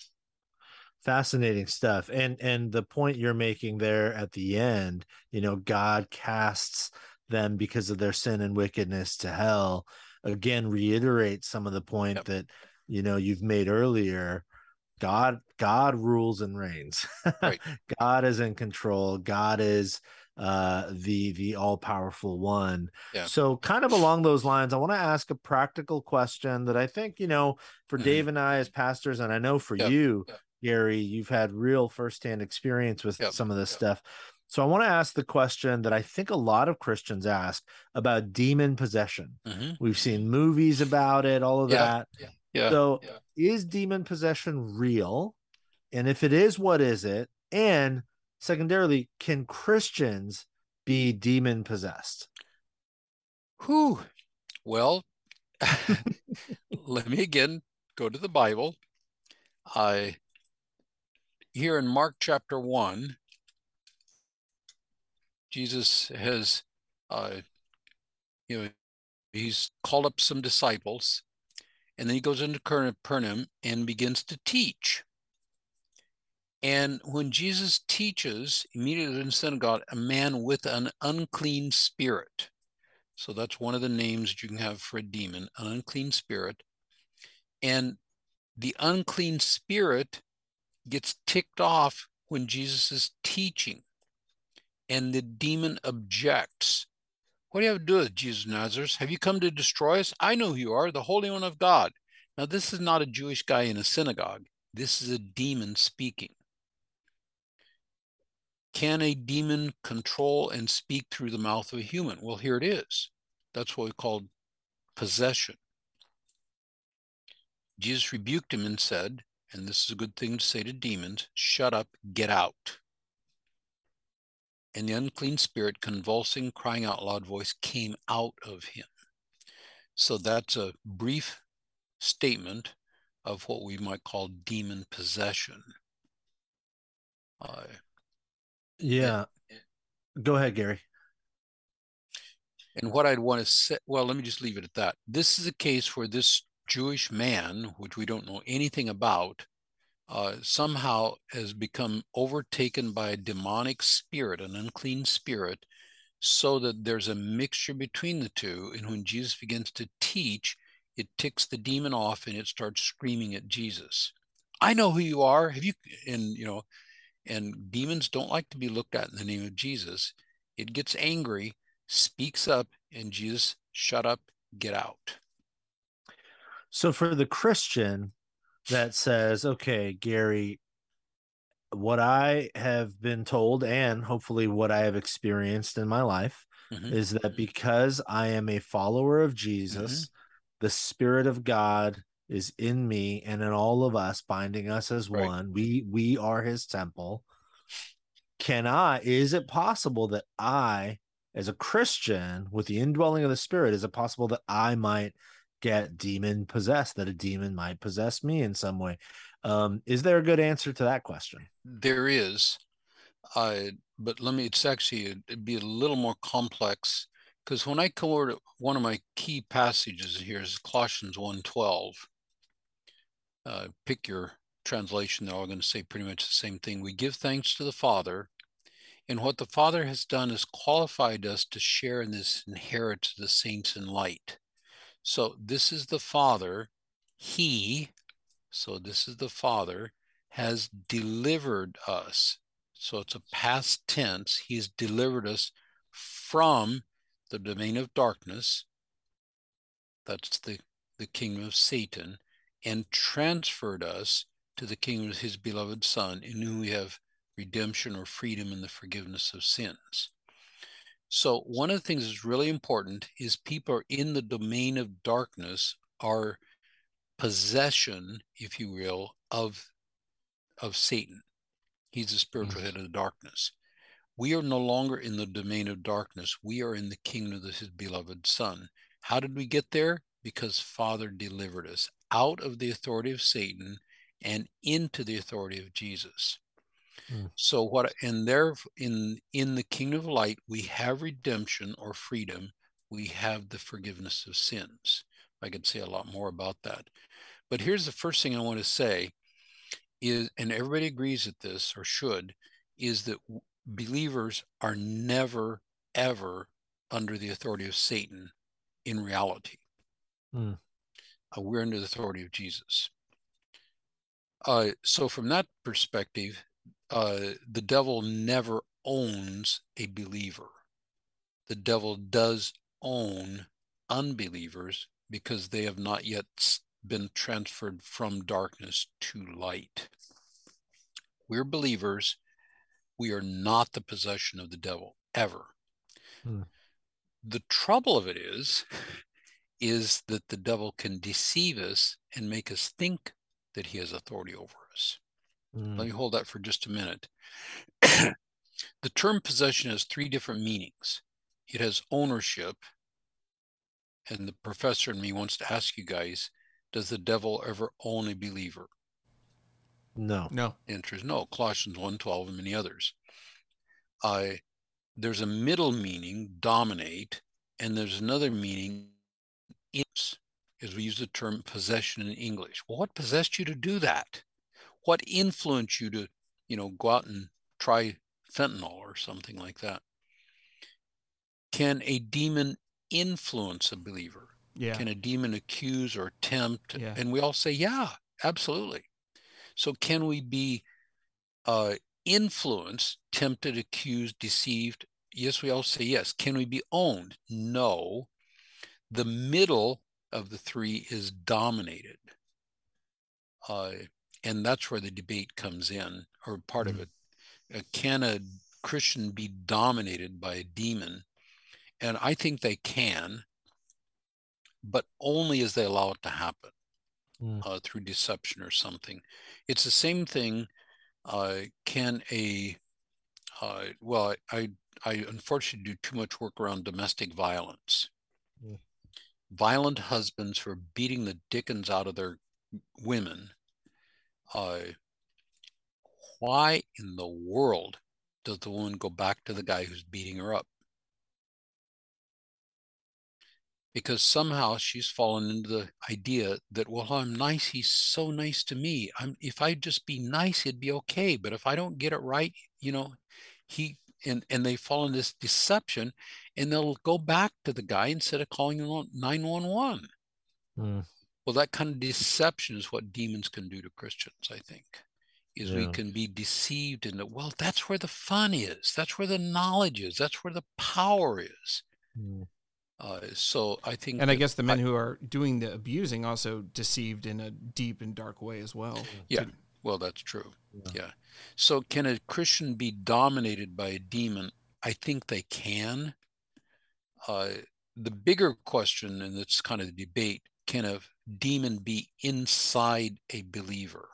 Fascinating stuff. And and the point you're making there at the end, you know, God casts them because of their sin and wickedness to hell. Again, reiterate some of the point yep. that you know you've made earlier God God rules and reigns. Right. God is in control. God is uh the the all-powerful one. Yeah. So kind of along those lines, I want to ask a practical question that I think, you know, for Mhm. Dave and I as pastors, and I know for Yep. you, Yep. Gary, you've had real firsthand experience with Yep. some of this Yep. stuff. So I want to ask the question that I think a lot of Christians ask about demon possession. Mhm. We've seen movies about it, all of Yeah. that. Yeah. So, yeah. is demon possession real? And if it is, what is it? And secondarily, can Christians be demon possessed? Who? Well, let me again go to the Bible. I here in Mark chapter one, Jesus has, uh, you know, he's called up some disciples, and then he goes into Capernaum and begins to teach. And when Jesus teaches, immediately in the synagogue, a man with an unclean spirit. So that's one of the names you can have for a demon, an unclean spirit. And the unclean spirit gets ticked off when Jesus is teaching. And the demon objects. What do you have to do with Jesus Nazareth? Have you come to destroy us? I know who you are, the Holy One of God. Now, this is not a Jewish guy in a synagogue. This is a demon speaking. Can a demon control and speak through the mouth of a human? Well, here it is. That's what we call possession. Jesus rebuked him and said, and this is a good thing to say to demons shut up, get out. And the unclean spirit, convulsing, crying out loud voice, came out of him. So that's a brief statement of what we might call demon possession. Uh, Yeah. Go ahead, Gary. And what I'd want to say, well, let me just leave it at that. This is a case where this Jewish man, which we don't know anything about, uh, somehow has become overtaken by a demonic spirit, an unclean spirit, so that there's a mixture between the two. And when Jesus begins to teach, it ticks the demon off and it starts screaming at Jesus. I know who you are. Have you? And, you know, and demons don't like to be looked at in the name of Jesus. It gets angry, speaks up, and Jesus, shut up, get out. So for the Christian that says, okay, Gary, what I have been told and hopefully what I have experienced in my life Mhm. is that because I am a follower of Jesus, the Spirit of God is in me and in all of us, binding us as Right. one. We we are His temple. Can I? Is it possible that I, as a Christian, with the indwelling of the Spirit, is it possible that I might get demon possessed? That a demon might possess me in some way? Um, is there a good answer to that question? There is, uh, but let me, it's actually, it'd be a little more complex because when I come over to one of my key passages here is Colossians 1.12. Uh, pick your translation, they're all going to say pretty much the same thing. We give thanks to the Father, and what the Father has done is qualified us to share in this inheritance of the saints in light. So this is the Father, He, so this is the Father, has delivered us. So it's a past tense. He's delivered us from the domain of darkness. That's the, the kingdom of Satan, and transferred us to the kingdom of his beloved Son, in whom we have redemption or freedom and the forgiveness of sins. So, one of the things that's really important is people are in the domain of darkness, are possession, if you will, of, of Satan. He's the spiritual Mhm. head of the darkness. We are no longer in the domain of darkness. We are in the kingdom of his beloved Son. How did we get there? Because Father delivered us out of the authority of Satan and into the authority of Jesus. Mm. So what in there in in the kingdom of light we have redemption or freedom. We have the forgiveness of sins. I could say a lot more about that. But here's the first thing I want to say is and everybody agrees at this or should is that believers are never ever under the authority of Satan in reality. Mm. Uh, we're under the authority of Jesus. Uh, so from that perspective, uh, the devil never owns a believer. The devil does own unbelievers because they have not yet been transferred from darkness to light. We're believers. We are not the possession of the devil ever. Hmm. The trouble of it is, is that the devil can deceive us and make us think that he has authority over us. Hmm. Let me hold that for just a minute. the term possession has three different meanings. It has ownership, and the professor and me wants to ask you guys, does the devil ever own a believer? No. No. Answer is no. Colossians 1.12 and many others. Uh, there's a middle meaning, dominate, and there's another meaning, is, as we use the term possession in English. Well, what possessed you to do that? What influenced you to, you know, go out and try fentanyl or something like that? Can a demon influence a believer? Yeah. Can a demon accuse or tempt? Yeah. And we all say, yeah, absolutely. So can we be uh, influenced, tempted, accused, deceived? Yes, we all say yes. Can we be owned? No. The middle of the three is dominated. Uh, and that's where the debate comes in, or part mm-hmm. of it. Uh, can a Christian be dominated by a demon? And I think they can, but only as they allow it to happen mm. uh, through deception or something. It's the same thing. Uh, can a uh, well, I I unfortunately do too much work around domestic violence. Mm. Violent husbands who are beating the dickens out of their women. Why in the world does the woman go back to the guy who's beating her up? because somehow she's fallen into the idea that well i'm nice he's so nice to me i'm if i just be nice it'd be okay but if i don't get it right you know he and and they fall in this deception and they'll go back to the guy instead of calling 911 mm. Well that kind of deception is what demons can do to christians i think is yeah. we can be deceived into well that's where the fun is that's where the knowledge is that's where the power is mm. Uh, so I think, and I guess the men I, who are doing the abusing also deceived in a deep and dark way as well. Yeah, well, that's true. Yeah. yeah. So can a Christian be dominated by a demon? I think they can. Uh, the bigger question, and it's kind of the debate: Can a demon be inside a believer?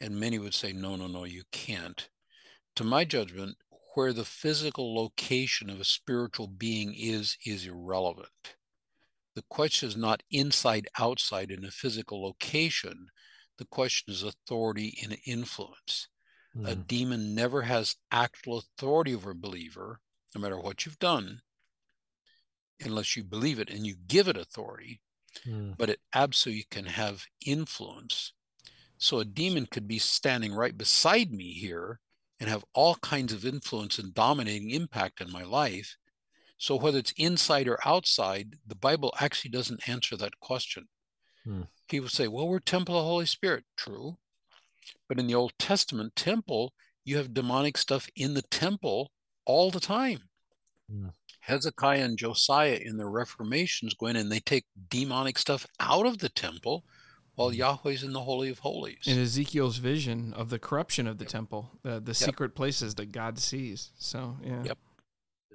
And many would say, no, no, no, you can't. To my judgment, where the physical location of a spiritual being is is irrelevant. The question is not inside outside in a physical location. The question is authority and influence. Mm. A hmm. demon never has actual authority over a believer, no matter what you've done, unless you believe it and you give it authority. Mm. But it absolutely can have influence. So a demon could be standing right beside me here and have all kinds of influence and dominating impact in my life. So, whether it's inside or outside, the Bible actually doesn't answer that question. Hmm. People say, well, we're temple of the Holy Spirit. True. But in the Old Testament temple, you have demonic stuff in the temple all the time. Hmm. Hezekiah and Josiah in their reformations go in and they take demonic stuff out of the temple while Yahweh's in the Holy of Holies. In Ezekiel's vision of the corruption of the yep. temple, the, the yep. secret places that God sees. So, yeah. Yep.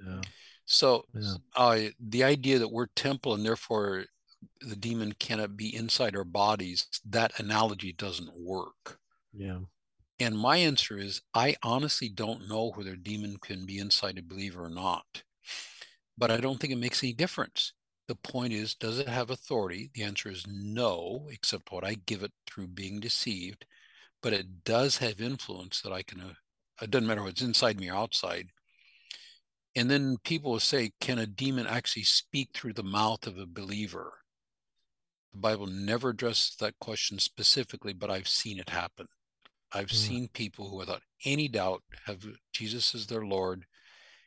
Yeah. So, yeah. Uh, the idea that we're temple and therefore the demon cannot be inside our bodies, that analogy doesn't work. Yeah. And my answer is I honestly don't know whether a demon can be inside a believer or not. But I don't think it makes any difference. The point is, does it have authority? The answer is no, except what I give it through being deceived. But it does have influence that I can, uh, it doesn't matter what's inside me or outside. And then people will say, can a demon actually speak through the mouth of a believer? The Bible never addresses that question specifically, but I've seen it happen. I've mm. seen people who, without any doubt, have Jesus as their Lord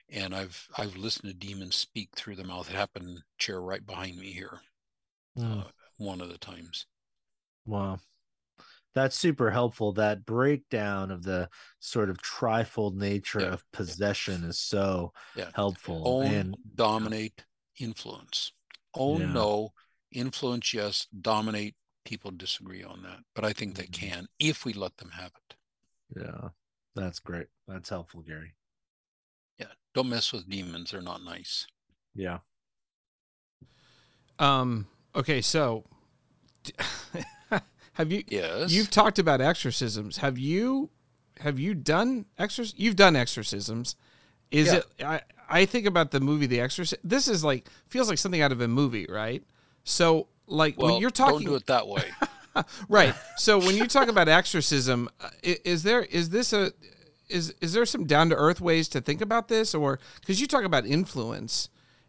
and I've I've listened to demons speak through the mouth. It happened chair right behind me here, mm. uh, one of the times. Wow, that's super helpful. That breakdown of the sort of trifold nature Yeah. of possession is so Yeah. helpful. Own, and dominate, influence. Own, Yeah. no. Influence, yes. Dominate, people disagree on that. But I think they Mhm. can if we let them have it. yeah, that's great. That's helpful, Gary. Yeah. Don't mess with demons. They're not nice. Yeah. Um. Okay. So, have you Yes. you've talked about exorcisms? Have you have you done exorc? You've done exorcisms. Is Yeah. it? I I think about the movie The Exorcist. This is like feels like something out of a movie, right? So, like well, when you're talking, don't do it that way. right? So when you talk about exorcism, uh, is there is this a is is there some down to earth ways to think about this, or because you talk about influence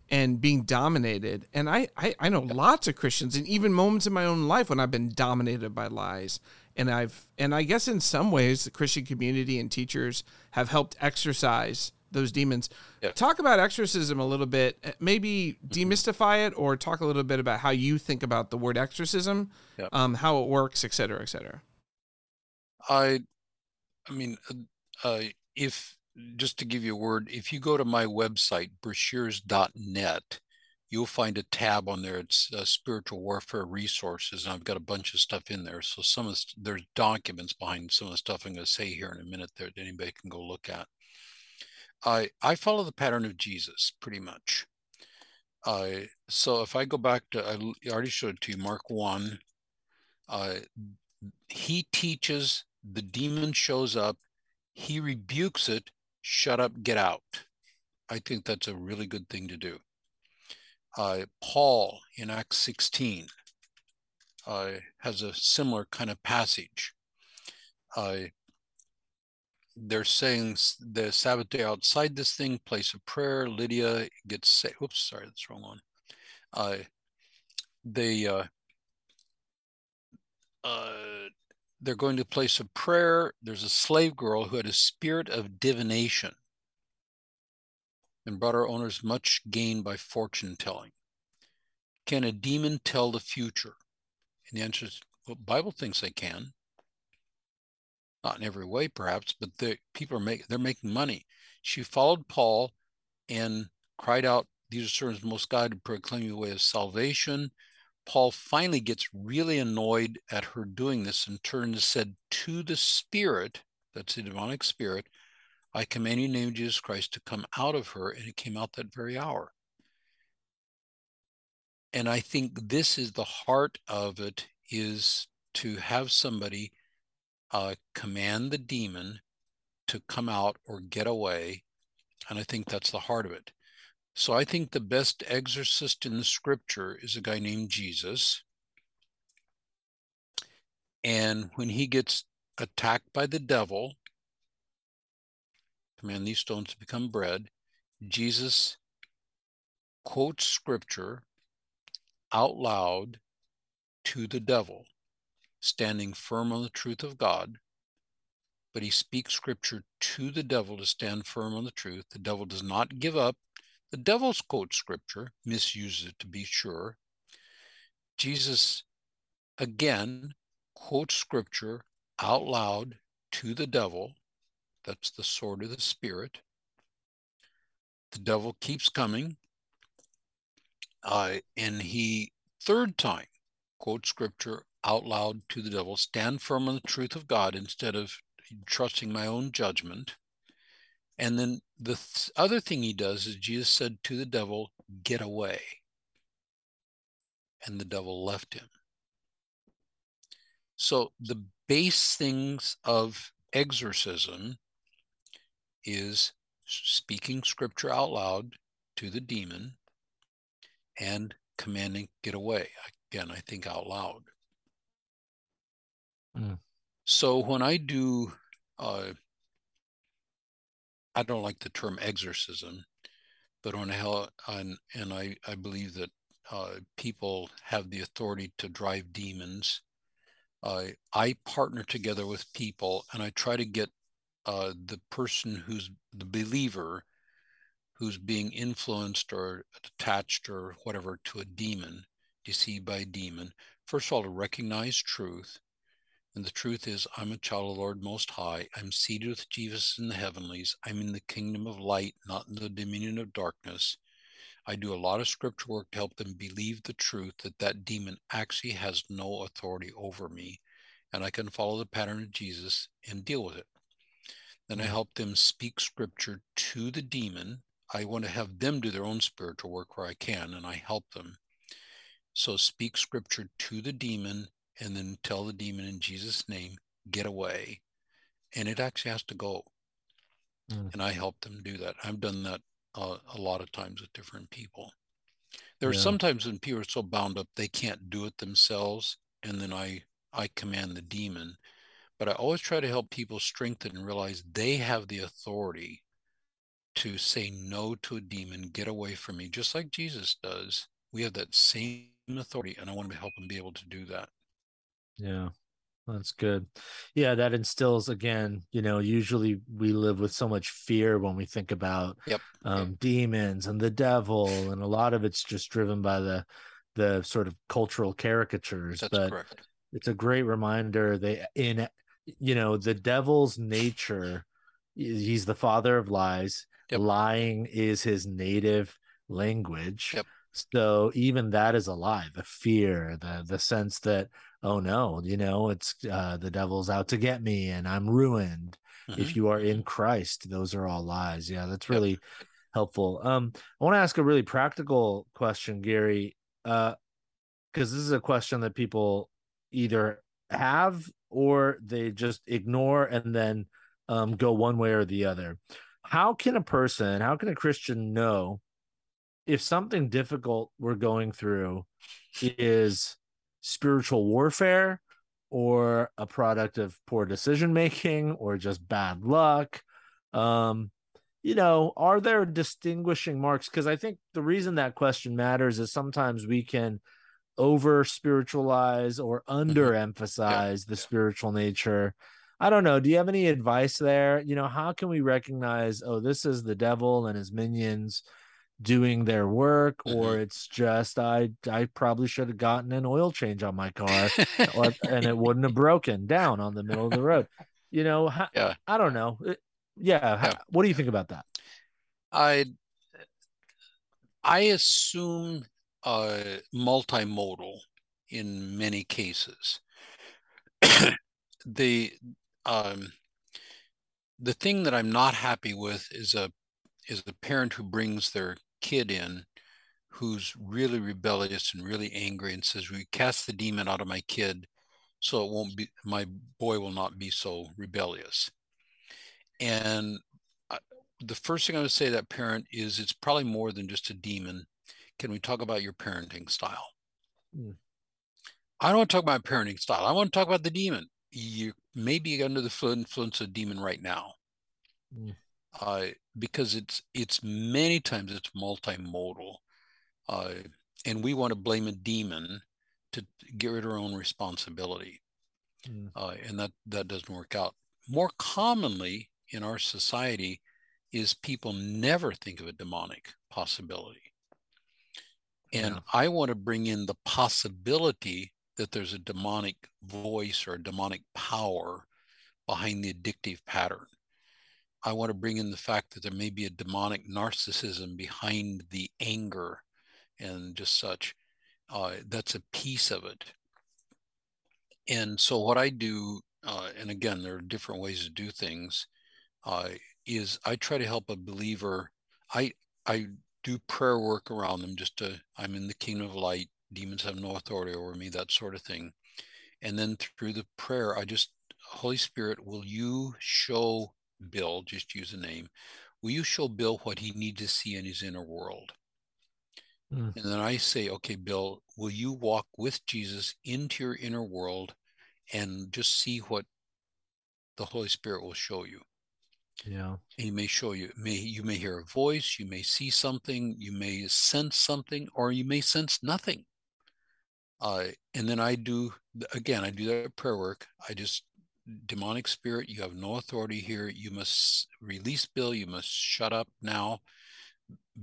and being dominated, and I, I I know lots of Christians, and even moments in my own life when I've been dominated by lies, and I've and I guess in some ways the Christian community and teachers have helped exorcise those demons. Yeah. Talk about exorcism a little bit, uh, maybe demystify it, or talk a little bit about how you think about the word exorcism, Yeah. um, how it works, et cetera, et cetera. I, I mean, uh, uh, if just to give you a word, if you go to my website, brashears.net, you'll find a tab on there. It's uh, spiritual warfare resources, and I've got a bunch of stuff in there. So some of the, there's documents behind some of the stuff I'm going to say here in a minute that anybody can go look at. I I follow the pattern of Jesus pretty much. I so if I go back to I already showed to you, Mark one. Uh, he teaches, the demon shows up, he rebukes it, shut up, get out. I think that's a really good thing to do. Uh, Paul in Acts 16 uh, has a similar kind of passage. Uh, they're saying the Sabbath day outside this thing, place of prayer. Lydia gets. Oops, sorry, that's wrong one. Uh, they uh, uh, they're going to a place of prayer. There's a slave girl who had a spirit of divination and brought her owners much gain by fortune telling. Can a demon tell the future? And the answer is, well, Bible thinks they can. Not in every way, perhaps, but the people are making they're making money. She followed Paul and cried out, These are servants of most God to proclaim the way of salvation. Paul finally gets really annoyed at her doing this and turned and said to the spirit, that's the demonic spirit, I command you in the name of Jesus Christ to come out of her. And it came out that very hour. And I think this is the heart of it is to have somebody uh, command the demon to come out or get away. And I think that's the heart of it. So I think the best exorcist in the scripture is a guy named Jesus. And when he gets attacked by the devil, command these stones to become bread, Jesus quotes scripture out loud to the devil, standing firm on the truth of God. But he speaks scripture to the devil to stand firm on the truth. The devil does not give up. The devil's quote scripture, misuses it to be sure. Jesus again quotes scripture out loud to the devil. That's the sword of the spirit. The devil keeps coming. Uh, and he, third time, quotes scripture out loud to the devil stand firm on the truth of God instead of trusting my own judgment. And then the th- other thing he does is Jesus said to the devil, Get away. And the devil left him. So the base things of exorcism is speaking scripture out loud to the demon and commanding get away again i think out loud Mm. so when i do uh, i don't like the term exorcism but on how and, and i i believe that uh, people have the authority to drive demons. Uh, i partner together with people and i try to get uh, the person who's the believer who's being influenced or attached or whatever to a demon, deceived by a demon, first of all, to recognize truth, And the truth is, I'm a child of the Lord Most High. I'm seated with Jesus in the heavenlies. I'm in the kingdom of light, not in the dominion of darkness. I do a lot of scripture work to help them believe the truth that that demon actually has no authority over me, and I can follow the pattern of Jesus and deal with it. Then I mm. help them speak scripture to the demon. I want to have them do their own spiritual work where I can, and I help them. So speak scripture to the demon and then tell the demon in Jesus' name, get away. And it actually has to go. Mm. And I help them do that. I've done that uh, a lot of times with different people. There yeah. are sometimes when people are so bound up they can't do it themselves, and then I I command the demon. But I always try to help people strengthen and realize they have the authority to say no to a demon, get away from me, just like Jesus does. We have that same authority, and I want to help them be able to do that. Yeah. That's good. Yeah, that instills again, you know, usually we live with so much fear when we think about yep. um, demons and the devil, and a lot of it's just driven by the the sort of cultural caricatures. That's but correct. it's a great reminder they in you know, the devil's nature, he's the father of lies. Yep. Lying is his native language. Yep. So even that is a lie. The fear, the the sense that oh no, you know, it's uh, the devil's out to get me and I'm ruined. Mm-hmm. If you are in Christ, those are all lies. Yeah, that's really yep. helpful. Um, I want to ask a really practical question, Gary, uh, because this is a question that people either have or they just ignore and then um, go one way or the other. How can a person, how can a Christian know if something difficult we're going through is spiritual warfare or a product of poor decision making or just bad luck. Um you know are there distinguishing marks? Because i think the reason that question matters is sometimes we can over spiritualize or under emphasize mm-hmm. yeah. the spiritual nature. I don't know. Do you have any advice there? You know how can we recognize oh this is the devil and his minions doing their work mm-hmm. or it's just i i probably should have gotten an oil change on my car or, and it wouldn't have broken down on the middle of the road you know yeah. i don't know yeah, yeah. what do you think about that i i assume uh multimodal in many cases the um the thing that i'm not happy with is a is a parent who brings their kid in who's really rebellious and really angry and says, We cast the demon out of my kid so it won't be, my boy will not be so rebellious. And I, the first thing I would say to say that parent is it's probably more than just a demon. Can we talk about your parenting style? Mm. I don't want to talk about parenting style. I want to talk about the demon. You maybe under the influence of a demon right now. Mm uh, because it's it's many times it's multimodal, uh, and we want to blame a demon to get rid of our own responsibility, mm. uh, and that that doesn't work out. More commonly in our society is people never think of a demonic possibility, and yeah. I want to bring in the possibility that there's a demonic voice or a demonic power behind the addictive pattern I want to bring in the fact that there may be a demonic narcissism behind the anger and just such. Uh, that's a piece of it. And so, what I do, uh, and again, there are different ways to do things, uh, is I try to help a believer. I I do prayer work around them. Just to, I'm in the kingdom of light. Demons have no authority over me. That sort of thing. And then through the prayer, I just Holy Spirit, will you show Bill, just use a name, will you show Bill what he needs to see in his inner world? Mm. And then I say, okay, Bill, will you walk with Jesus into your inner world and just see what the Holy Spirit will show you? Yeah. And he may show you, may you may hear a voice, you may see something, you may sense something, or you may sense nothing. Uh, and then I do again, I do that prayer work. I just demonic spirit, you have no authority here. You must release Bill. You must shut up now.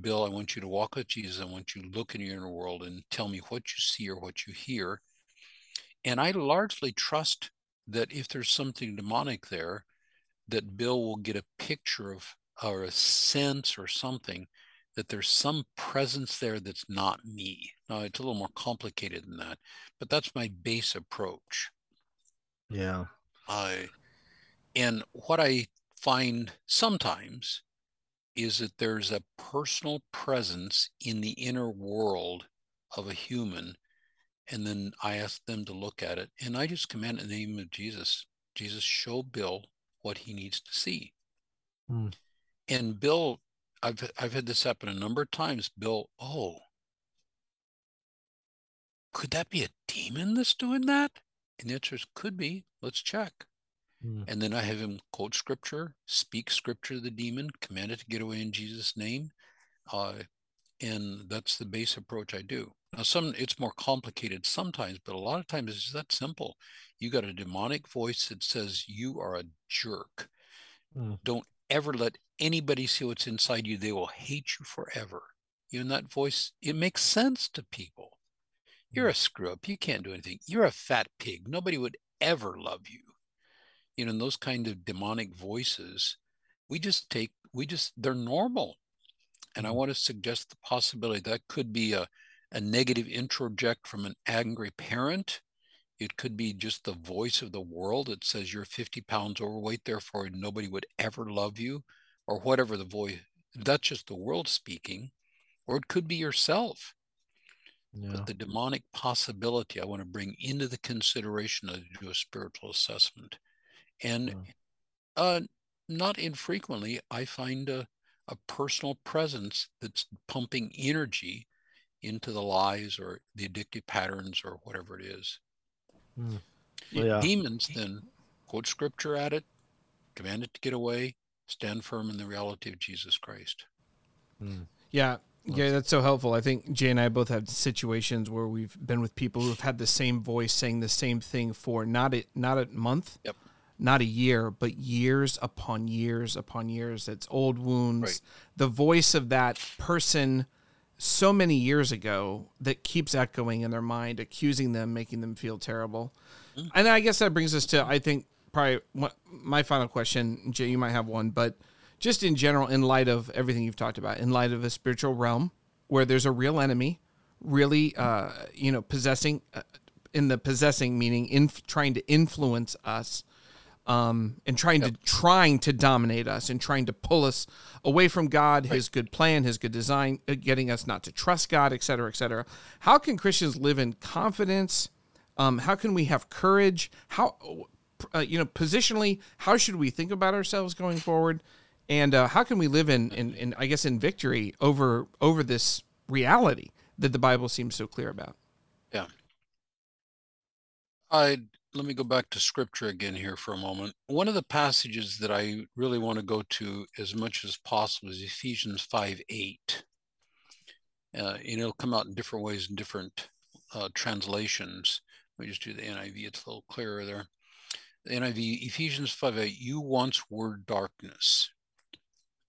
Bill, I want you to walk with Jesus. I want you to look in your inner world and tell me what you see or what you hear. And I largely trust that if there's something demonic there, that Bill will get a picture of or a sense or something that there's some presence there that's not me. Now it's a little more complicated than that, but that's my base approach. Yeah. I and what I find sometimes is that there's a personal presence in the inner world of a human. And then I ask them to look at it. And I just command in the name of Jesus, Jesus, show Bill what he needs to see. Hmm. And Bill, I've I've had this happen a number of times. Bill, oh, could that be a demon that's doing that? And the answer is could be. Let's check. Mm. And then I have him quote scripture, speak scripture to the demon, command it to get away in Jesus' name. Uh, and that's the base approach I do. Now, some it's more complicated sometimes, but a lot of times it's that simple. You got a demonic voice that says you are a jerk. Mm. Don't ever let anybody see what's inside you. They will hate you forever. You know, that voice, it makes sense to people. You're a screw up. You can't do anything. You're a fat pig. Nobody would ever love you you know, and those kind of demonic voices, we just take, we just, they're normal. And I mm-hmm. want to suggest the possibility that could be a, a negative introject from an angry parent. It could be just the voice of the world that says you're 50 pounds overweight, therefore nobody would ever love you, or whatever the voice. That's just the world speaking, or it could be yourself. Yeah. But the demonic possibility I want to bring into the consideration to do a spiritual assessment. And uh, not infrequently, I find a, a personal presence that's pumping energy into the lies or the addictive patterns or whatever it is. Mm. Well, yeah. Demons then quote scripture at it, command it to get away, stand firm in the reality of Jesus Christ. Mm. Yeah. Yeah, that's so helpful. I think Jay and I both have situations where we've been with people who have had the same voice saying the same thing for not a not a month, yep not a year, but years upon years upon years. It's old wounds. Right. The voice of that person so many years ago that keeps echoing in their mind, accusing them, making them feel terrible. Mm-hmm. And I guess that brings us to, I think, probably my final question. Jay, you might have one, but just in general, in light of everything you've talked about, in light of a spiritual realm where there's a real enemy, really, uh, you know, possessing, uh, in the possessing meaning, in trying to influence us um, and trying yep. to trying to dominate us and trying to pull us away from God, right. His good plan, His good design, uh, getting us not to trust God, et cetera, et cetera. How can Christians live in confidence? Um, how can we have courage? How, uh, you know, positionally, how should we think about ourselves going forward? And uh, how can we live in, in, in, I guess, in victory over over this reality that the Bible seems so clear about? Yeah. I let me go back to scripture again here for a moment. One of the passages that I really want to go to as much as possible is Ephesians 5 8. Uh, and it'll come out in different ways in different uh, translations. Let me just do the NIV, it's a little clearer there. The NIV, Ephesians 5 8, you once were darkness.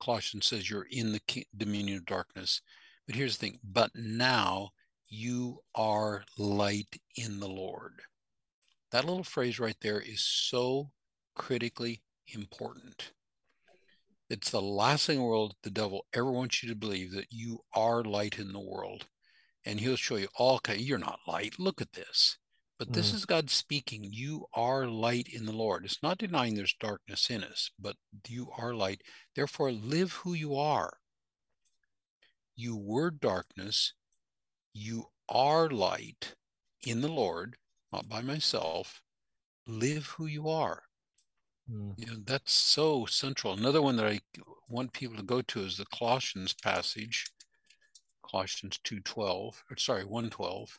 Colossians says you're in the dominion of darkness. But here's the thing, but now you are light in the Lord. That little phrase right there is so critically important. It's the last thing in the world the devil ever wants you to believe that you are light in the world. And he'll show you all kind you're not light. Look at this. But this mm. is God speaking. You are light in the Lord. It's not denying there's darkness in us, but you are light. Therefore, live who you are. You were darkness. You are light in the Lord not by myself. Live who you are. Mm. You know, that's so central. Another one that I want people to go to is the Colossians passage, Colossians 2.12, or sorry, 1.12.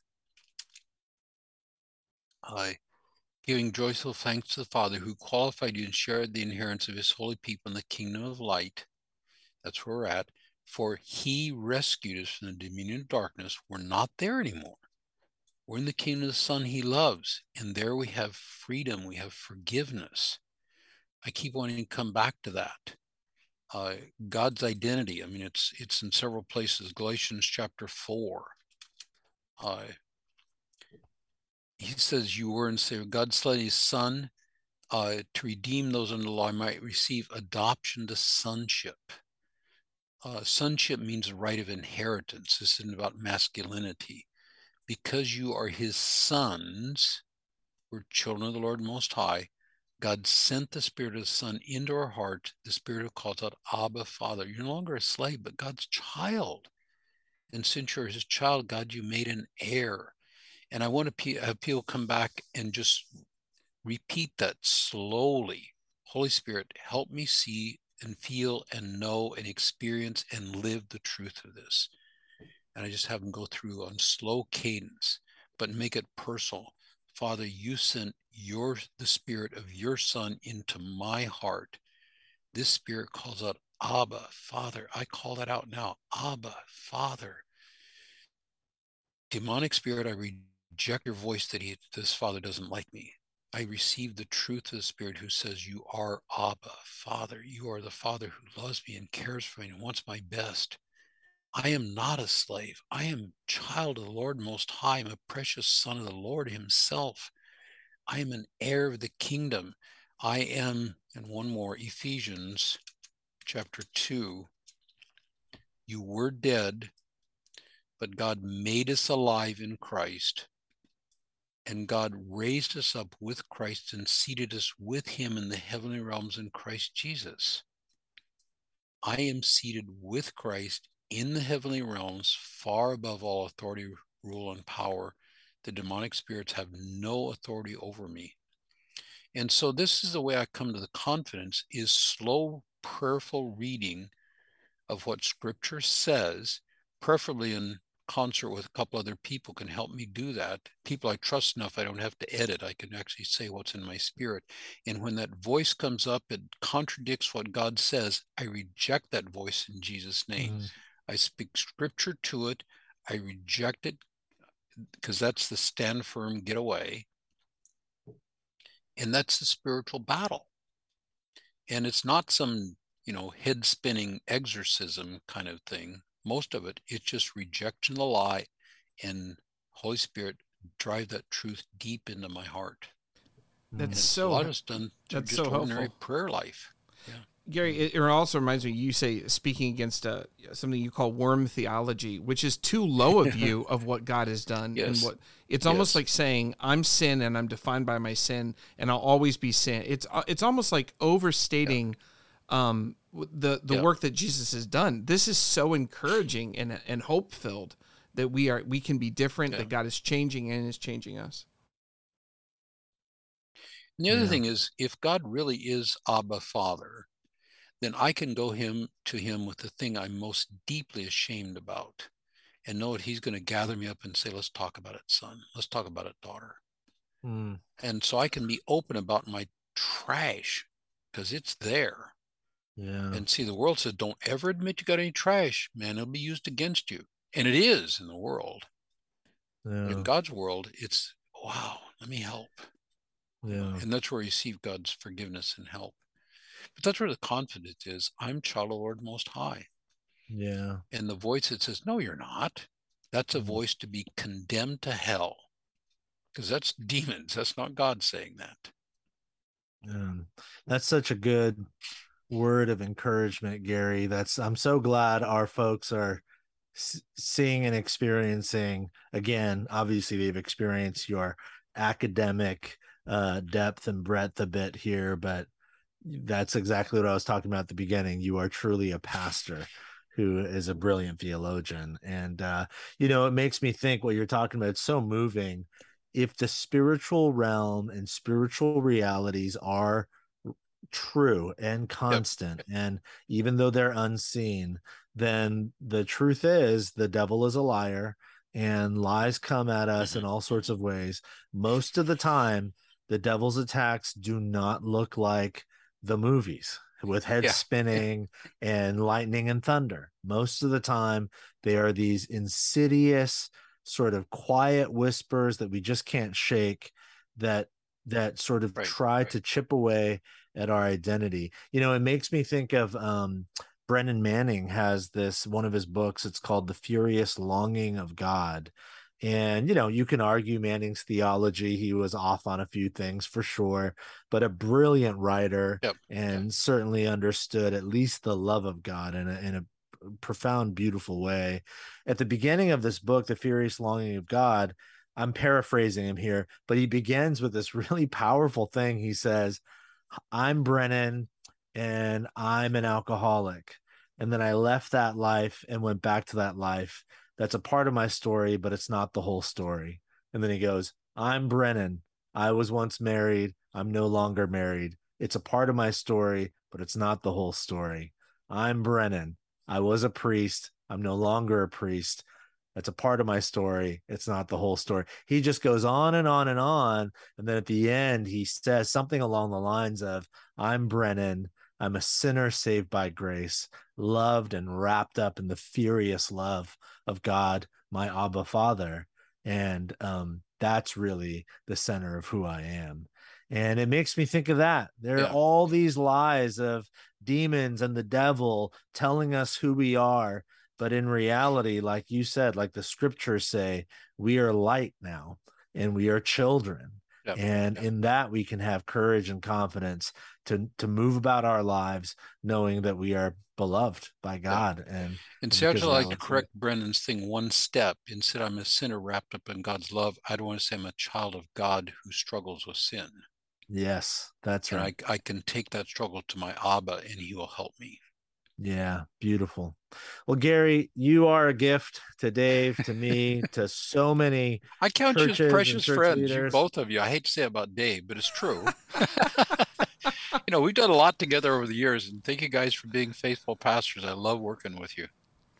I giving joyful thanks to the Father who qualified you and shared the inheritance of his holy people in the kingdom of light. That's where we're at. For he rescued us from the dominion of darkness. We're not there anymore. We're in the kingdom of the Son he loves, and there we have freedom, we have forgiveness. I keep wanting to come back to that. Uh, God's identity. I mean, it's it's in several places. Galatians chapter four. Uh, he says, "You were in say God sent His Son uh, to redeem those under the law, might receive adoption to sonship. Uh, sonship means right of inheritance. This isn't about masculinity. Because you are his sons, we're children of the Lord Most High. God sent the Spirit of the Son into our heart, the Spirit who calls out Abba, Father. You're no longer a slave, but God's child. And since you're his child, God, you made an heir. And I want to have people come back and just repeat that slowly. Holy Spirit, help me see and feel and know and experience and live the truth of this. And I just have them go through on slow cadence, but make it personal. Father, you sent your the spirit of your son into my heart. This spirit calls out, Abba, Father. I call that out now. Abba, Father. Demonic spirit, I reject your voice that he this father doesn't like me. I receive the truth of the Spirit who says, You are Abba, Father. You are the Father who loves me and cares for me and wants my best. I am not a slave. I am child of the Lord Most High. I'm a precious son of the Lord Himself. I am an heir of the kingdom. I am, and one more, Ephesians chapter 2. You were dead, but God made us alive in Christ and God raised us up with Christ and seated us with him in the heavenly realms in Christ Jesus. I am seated with Christ in the heavenly realms, far above all authority, rule, and power. The demonic spirits have no authority over me. And so this is the way I come to the confidence is slow, prayerful reading of what scripture says, preferably in concert with a couple other people can help me do that. People I trust enough, I don't have to edit. I can actually say what's in my spirit. And when that voice comes up, it contradicts what God says. I reject that voice in Jesus' name. Mm. I speak scripture to it. I reject it because that's the stand firm, get away. And that's the spiritual battle. And it's not some, you know, head spinning exorcism kind of thing most of it, it's just rejection of the lie and Holy Spirit drive that truth deep into my heart. That's so. A lot of done that's just so ordinary helpful. prayer life. Yeah. Gary, it, also reminds me. You say speaking against uh, something you call worm theology, which is too low a view of what God has done, yes. and what it's yes. almost like saying I'm sin and I'm defined by my sin, and I'll always be sin. It's uh, it's almost like overstating. Yeah um, the the work that Jesus has done. This is so encouraging and and hope filled that we are we can be different. That God is changing and is changing us. And the other yeah. thing is, if God really is Abba Father, then I can go him to him with the thing I'm most deeply ashamed about, and know that He's going to gather me up and say, "Let's talk about it, son. Let's talk about it, daughter." Mm. And so I can be open about my trash because it's there yeah. And see, the world says, don't ever admit you got any trash, man. It'll be used against you. And it is in the world. Yeah. In God's world, it's, wow, let me help. Yeah. And that's where you see God's forgiveness and help. But that's where the confidence is. I'm child of Lord Most High. Yeah. And the voice that says, no, you're not. That's a mm-hmm. voice to be condemned to hell. Because that's demons. That's not God saying that. Yeah. That's such a good word of encouragement, Gary. That's I'm so glad our folks are seeing and experiencing. Again, obviously they've experienced your academic uh, depth and breadth a bit here, but that's exactly what I was talking about at the beginning. You are truly a pastor who is a brilliant theologian, and uh, you know it makes me think what you're talking about. It's so moving. If the spiritual realm and spiritual realities are true and constant yep. and even though they're unseen then the truth is the devil is a liar and lies come at us mm-hmm. in all sorts of ways most of the time the devil's attacks do not look like the movies with head yeah. spinning and lightning and thunder most of the time they are these insidious sort of quiet whispers that we just can't shake that that sort of right, try right. to chip away at our identity. You know, it makes me think of um, Brennan Manning has this one of his books. It's called The Furious Longing of God. And, you know, you can argue Manning's theology. He was off on a few things for sure, but a brilliant writer Yep. and Yep. certainly understood at least the love of God in a, in a profound, beautiful way. At the beginning of this book, The Furious Longing of God, I'm paraphrasing him here, but he begins with this really powerful thing. He says, I'm Brennan and I'm an alcoholic. And then I left that life and went back to that life. That's a part of my story, but it's not the whole story. And then he goes, I'm Brennan. I was once married. I'm no longer married. It's a part of my story, but it's not the whole story. I'm Brennan. I was a priest. I'm no longer a priest. That's a part of my story. It's not the whole story. He just goes on and on and on. And then at the end, he says something along the lines of, I'm Brennan. I'm a sinner saved by grace, loved and wrapped up in the furious love of God, my Abba Father. And um, that's really the center of who I am. And it makes me think of that. There Yeah. are all these lies of demons and the devil telling us who we are. But in reality, like you said, like the scriptures say, we are light now and we are children. Yep. And Yep. in that, we can have courage and confidence to, to move about our lives, knowing that we are beloved by God. And And see, I'd like to correct Brendan's thing one step. Instead, I'm a sinner wrapped up in God's love. I don't want to say I'm a child of God who struggles with sin. yes, that's And right. I, I can take that struggle to my Abba and he will help me. Yeah, beautiful. Well, Gary, you are a gift to Dave, to me, to so many. I count you as precious friends, you both of you. I hate to say about Dave, but it's true. you know, we've done a lot together over the years, and thank you guys for being faithful pastors. I love working with you.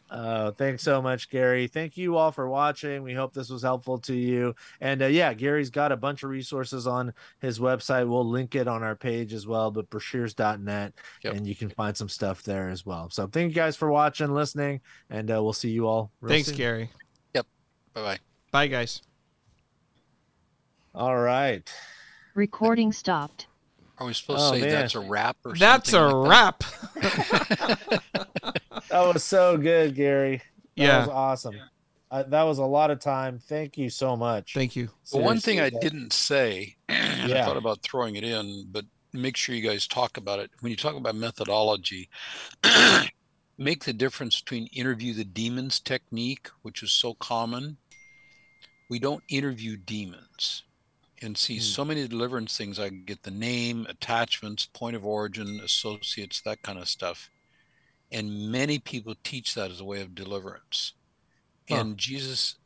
Uh, thanks so much, Gary. Thank you all for watching. We hope this was helpful to you. And uh, yeah, Gary's got a bunch of resources on his website. We'll link it on our page as well, but brashears.net, Yep. and you can find some stuff there as well. So thank you guys for watching, listening, and uh, we'll see you all. real Thanks, soon. Gary. Yep. Bye bye. Bye, guys. All right. Recording stopped. Are we supposed Oh, to say man. that's a wrap or That's a something like wrap. That was so good, Gary. That Yeah. was awesome. Uh, that was a lot of time. Thank you so much. Thank you. Well, one thing I that- didn't say, and Yeah. I thought about throwing it in, but make sure you guys talk about it. When you talk about methodology, make the difference between interview the demons technique, which is so common. We don't interview demons. And see, Hmm. so many deliverance things, I get the name, attachments, point of origin, associates, that kind of stuff. And many people teach that as a way of deliverance. Huh. And Jesus